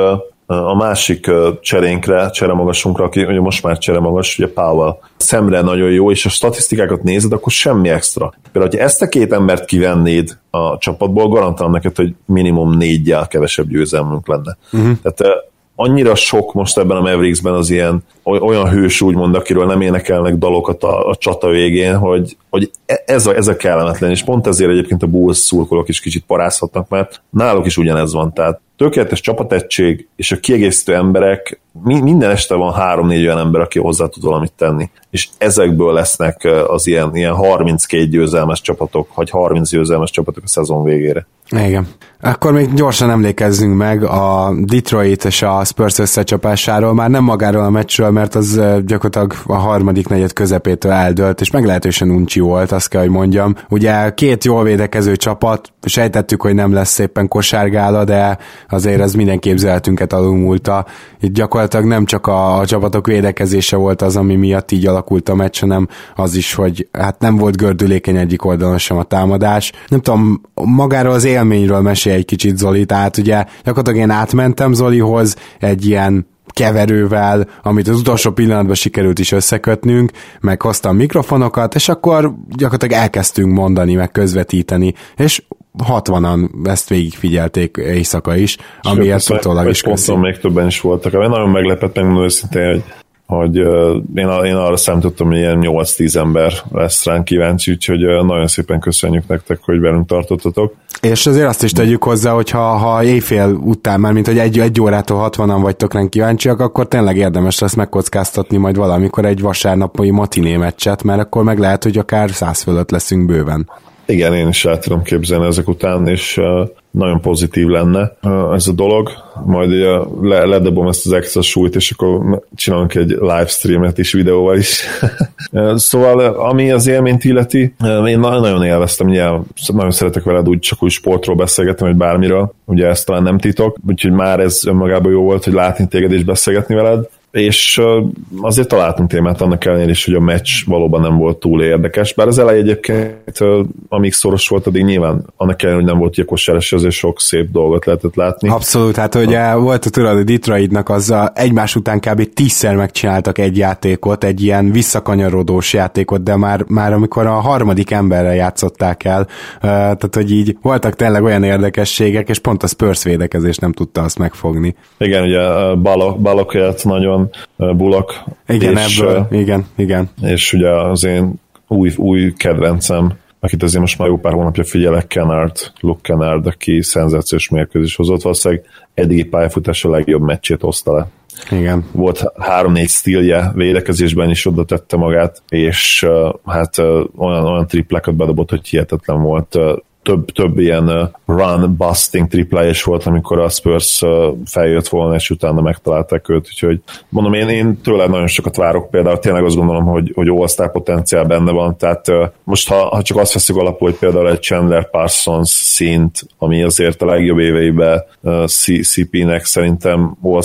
a másik cserénkre, cseremagasunkra, aki ugye most már cseremagas, ugye Powell. Szemre nagyon jó, és a statisztikákat nézed, akkor semmi extra. Például, hogy ezt a két embert kivennéd a csapatból, garantálom neked, hogy minimum négyel kevesebb győzelmünk lenne. Uh-huh. Tehát annyira sok most ebben a Mavericksben az ilyen olyan hős úgymond, akiről nem énekelnek dalokat a, a csata végén, hogy, hogy e, ez a, ez a kellemetlen, és pont ezért egyébként a Bulls szurkolók is kicsit parázhatnak, mert náluk is ugyanez van, tehát tökéletes csapategység, és a kiegészítő emberek, minden este van három-négy olyan ember, aki hozzá tud valamit tenni. És ezekből lesznek az ilyen, ilyen 32 győzelmes csapatok, vagy 30 győzelmes csapatok a szezon végére. Igen. Akkor még gyorsan emlékezzünk meg a Detroit és a Spurs összecsapásáról, már nem magáról a meccsről, mert az gyakorlatilag a harmadik negyed közepétől eldőlt, és meglehetősen uncsi volt, azt kell, hogy mondjam. Ugye két jól védekező csapat, sejtettük, hogy nem lesz szépen kosárgála, de azért ez minden képzeletünket alulmúlta. Itt gyakorlatilag nem csak a, a csapatok védekezése volt az, ami miatt így alakult a meccs, hanem az is, hogy hát nem volt gördülékeny egyik oldalon sem a támadás. Nem tudom, magáról az élményről mesél egy kicsit Zoli, tehát ugye gyakorlatilag én átmentem Zolihoz egy ilyen keverővel, amit az utolsó pillanatban sikerült is összekötnünk, meg hoztam mikrofonokat, és akkor gyakorlatilag elkezdtünk mondani, meg közvetíteni, és 60-an ezt végigfigyelték éjszaka is, amiért utólag is köszi. még többen is voltak. Ami nagyon meglepett, megmondom őszintén, hogy hogy én, én arra számítottam, hogy ilyen 8-10 ember lesz ránk kíváncsi, úgyhogy nagyon szépen köszönjük nektek, hogy velünk tartottatok. És azért azt is tegyük hozzá, hogy ha, ha éjfél után már, mint hogy egy, egy órától 60-an vagytok ránk kíváncsiak, akkor tényleg érdemes lesz megkockáztatni majd valamikor egy vasárnapi matiné meccset, mert akkor meg lehet, hogy akár száz fölött leszünk bőven. Igen, én is el tudom képzelni ezek után, és nagyon pozitív lenne ez a dolog. Majd le, ledobom ezt az extra súlyt, és akkor csinálunk egy livestreamet is videóval is. szóval, ami az élményt illeti, én nagyon élveztem, ugye nagyon szeretek veled úgy csak úgy sportról beszélgetni, vagy bármiről, ugye ez talán nem titok, úgyhogy már ez önmagában jó volt, hogy látni téged és beszélgetni veled és azért találtunk témát annak ellenére is, hogy a meccs valóban nem volt túl érdekes, bár az elej egyébként, amíg szoros volt, addig nyilván annak ellenére, hogy nem volt kosárás, azért sok szép dolgot lehetett látni. Abszolút, hát ugye volt a tudod, a Detroitnak azzal egymás után kb. tízszer megcsináltak egy játékot, egy ilyen visszakanyarodós játékot, de már, már amikor a harmadik emberrel játszották el, tehát hogy így voltak tényleg olyan érdekességek, és pont a Spurs védekezés nem tudta azt megfogni. Igen, ugye balok, balok nagyon Bulak. Igen, és, ebből, igen, igen. És ugye az én új, új kedvencem, akit azért most már jó pár hónapja figyelek, Kennard, Luke Kennard, aki szenzációs mérkőzés hozott, valószínűleg eddigi pályafutás a legjobb meccsét hozta le. Igen. Volt három-négy stílje, védekezésben is oda tette magát, és hát olyan, olyan triplákat bedobott, hogy hihetetlen volt. Több, több ilyen run busting triplájes volt, amikor a Spurs feljött volna, és utána megtalálták őt, úgyhogy mondom, én, én tőle nagyon sokat várok például, tényleg azt gondolom, hogy, hogy all potenciál benne van, tehát most ha, ha csak azt veszük alapul, hogy például egy Chandler Parsons szint, ami azért a legjobb éveiben CP-nek szerintem all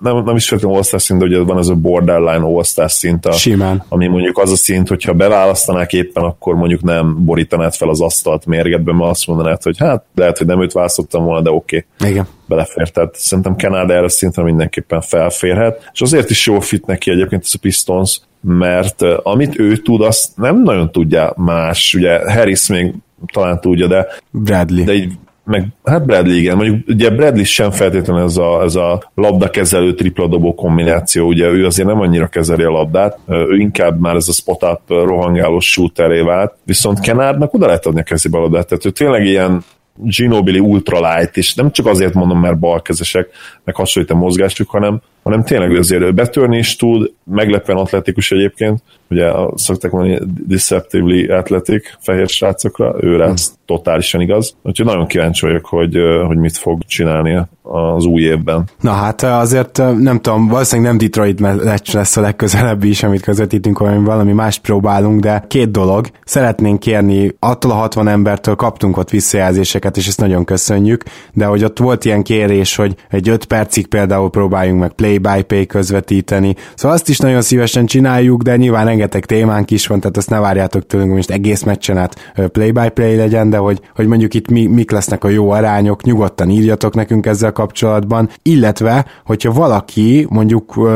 nem, nem is feltétlenül all szint, de ugye van ez a borderline all szint, a, Simán. ami mondjuk az a szint, hogyha beválasztanák éppen, akkor mondjuk nem borítanád fel az asztalt mérgetben, ma azt mondanád, hogy hát lehet, hogy nem őt választottam volna, de oké. Okay. Igen. Belefér. Tehát szerintem Kanada erre szinten mindenképpen felférhet. És azért is jó fit neki egyébként ez a Pistons, mert amit ő tud, azt nem nagyon tudja más. Ugye Harris még talán tudja, de Bradley. De így meg hát Bradley igen, mondjuk ugye Bradley sem feltétlenül ez a, ez a labdakezelő tripla dobó kombináció, ugye ő azért nem annyira kezeli a labdát, ő inkább már ez a spot-up rohangálós shooteré vált, viszont Kenardnak oda lehet adni a kezébe a labdát, tehát ő tényleg ilyen Ginobili ultralight, és nem csak azért mondom, mert balkezesek, meg hasonlít a mozgásuk, hanem hanem tényleg azért betörni is tud, meglepően atletikus egyébként, ugye szokták mondani deceptively athletic fehér srácokra, őre hmm. ez totálisan igaz. Úgyhogy nagyon kíváncsi vagyok, hogy, hogy mit fog csinálni az új évben. Na hát azért nem tudom, valószínűleg nem Detroit meccs lesz a legközelebbi is, amit közvetítünk, hanem valami más próbálunk, de két dolog. Szeretnénk kérni, attól a 60 embertől kaptunk ott visszajelzéseket, és ezt nagyon köszönjük, de hogy ott volt ilyen kérés, hogy egy 5 percig például próbáljunk meg play-by-play közvetíteni. Szóval azt is nagyon szívesen csináljuk, de nyilván rengeteg témánk is van, tehát azt ne várjátok tőlünk, hogy most egész meccsen át play-by-play legyen, de hogy, hogy mondjuk itt mi, mik lesznek a jó arányok, nyugodtan írjatok nekünk ezzel kapcsolatban, illetve, hogyha valaki mondjuk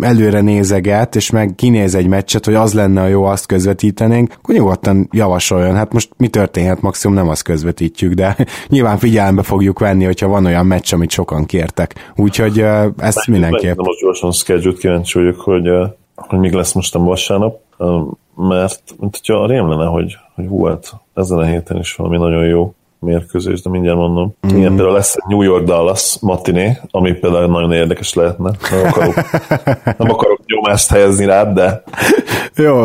előre nézeget, és meg kinéz egy meccset, hogy az lenne a jó, azt közvetítenénk, akkor nyugodtan javasoljon. Hát most mi történhet, maximum nem azt közvetítjük, de nyilván figyelembe fogjuk venni, hogyha van olyan meccs, amit sokan kértek. Úgyhogy ezt mindenképp. Most gyorsan schedule kíváncsi vagyok, hogy, hogy még lesz most a vasárnap, mert mint hogyha rém lenne, hogy, hogy hú, hát ezen a héten is valami nagyon jó mérkőzés, de mindjárt mondom. Mm. Igen, például lesz egy New York Dallas matiné, ami például nagyon érdekes lehetne. Nem akarok, nem akarok nyomást helyezni rád, de jó.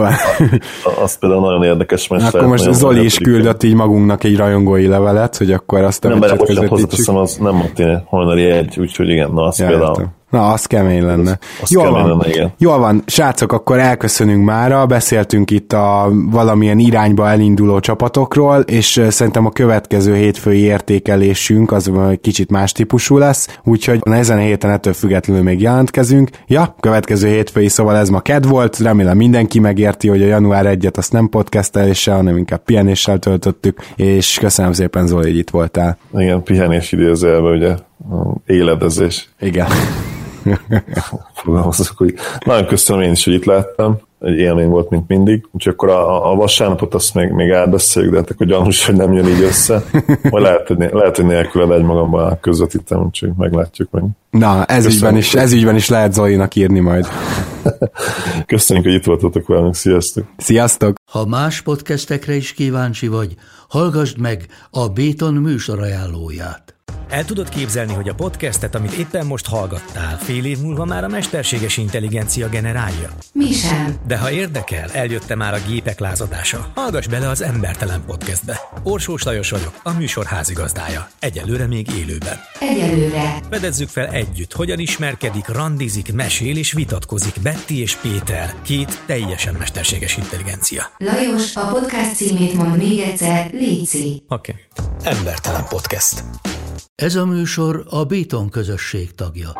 az például nagyon érdekes meccs Akkor most Zoli is küldött így magunknak egy rajongói levelet, hogy akkor azt a nem, meccset közvetítsük. az nem matiné, hajnali egy, úgyhogy igen, na az ja, például értem. Na, az kemény lenne. Az, az Jól kemény van. Lenne, igen. Jól van, srácok, akkor elköszönünk mára, beszéltünk itt a valamilyen irányba elinduló csapatokról, és szerintem a következő hétfői értékelésünk az kicsit más típusú lesz, úgyhogy ezen a héten ettől függetlenül még jelentkezünk. Ja, következő hétfői, szóval ez ma ked volt, remélem mindenki megérti, hogy a január 1-et azt nem podcasteléssel, hanem inkább pihenéssel töltöttük, és köszönöm szépen Zoli, hogy itt voltál. Igen, pihenés idézőjelben, ugye, éledezés. Igen fogalmazok, hogy nagyon köszönöm én is, hogy itt láttam, egy élmény volt, mint mindig. Úgyhogy akkor a, a vasárnapot azt még, még átbeszéljük, de hát akkor gyanús, hogy nem jön így össze. Majd lehet, hogy, lehet, hogy nélküled egy magamban közvetítem, úgyhogy meglátjuk meg. Na, ez ügyben, is, ez ügyben is lehet Zolinak írni majd. Köszönjük, hogy itt voltatok velünk, sziasztok! Sziasztok! Ha más podcastekre is kíváncsi vagy, hallgassd meg a Béton műsor ajánlóját. El tudod képzelni, hogy a podcastet, amit éppen most hallgattál, fél év múlva már a mesterséges intelligencia generálja? Mi sem. De ha érdekel, eljött már a gépek lázadása. Hallgass bele az Embertelen podcastbe. Orsós Lajos vagyok, a műsor házigazdája. Egyelőre még élőben. Egyelőre. Fedezzük fel együtt, hogyan ismerkedik, randizik, mesél és vitatkozik Betty és Péter, két teljesen mesterséges intelligencia. Lajos, a podcast címét mond még egyszer, Léci. Oké. Okay. Embertelen podcast. Ez a műsor a Béton közösség tagja.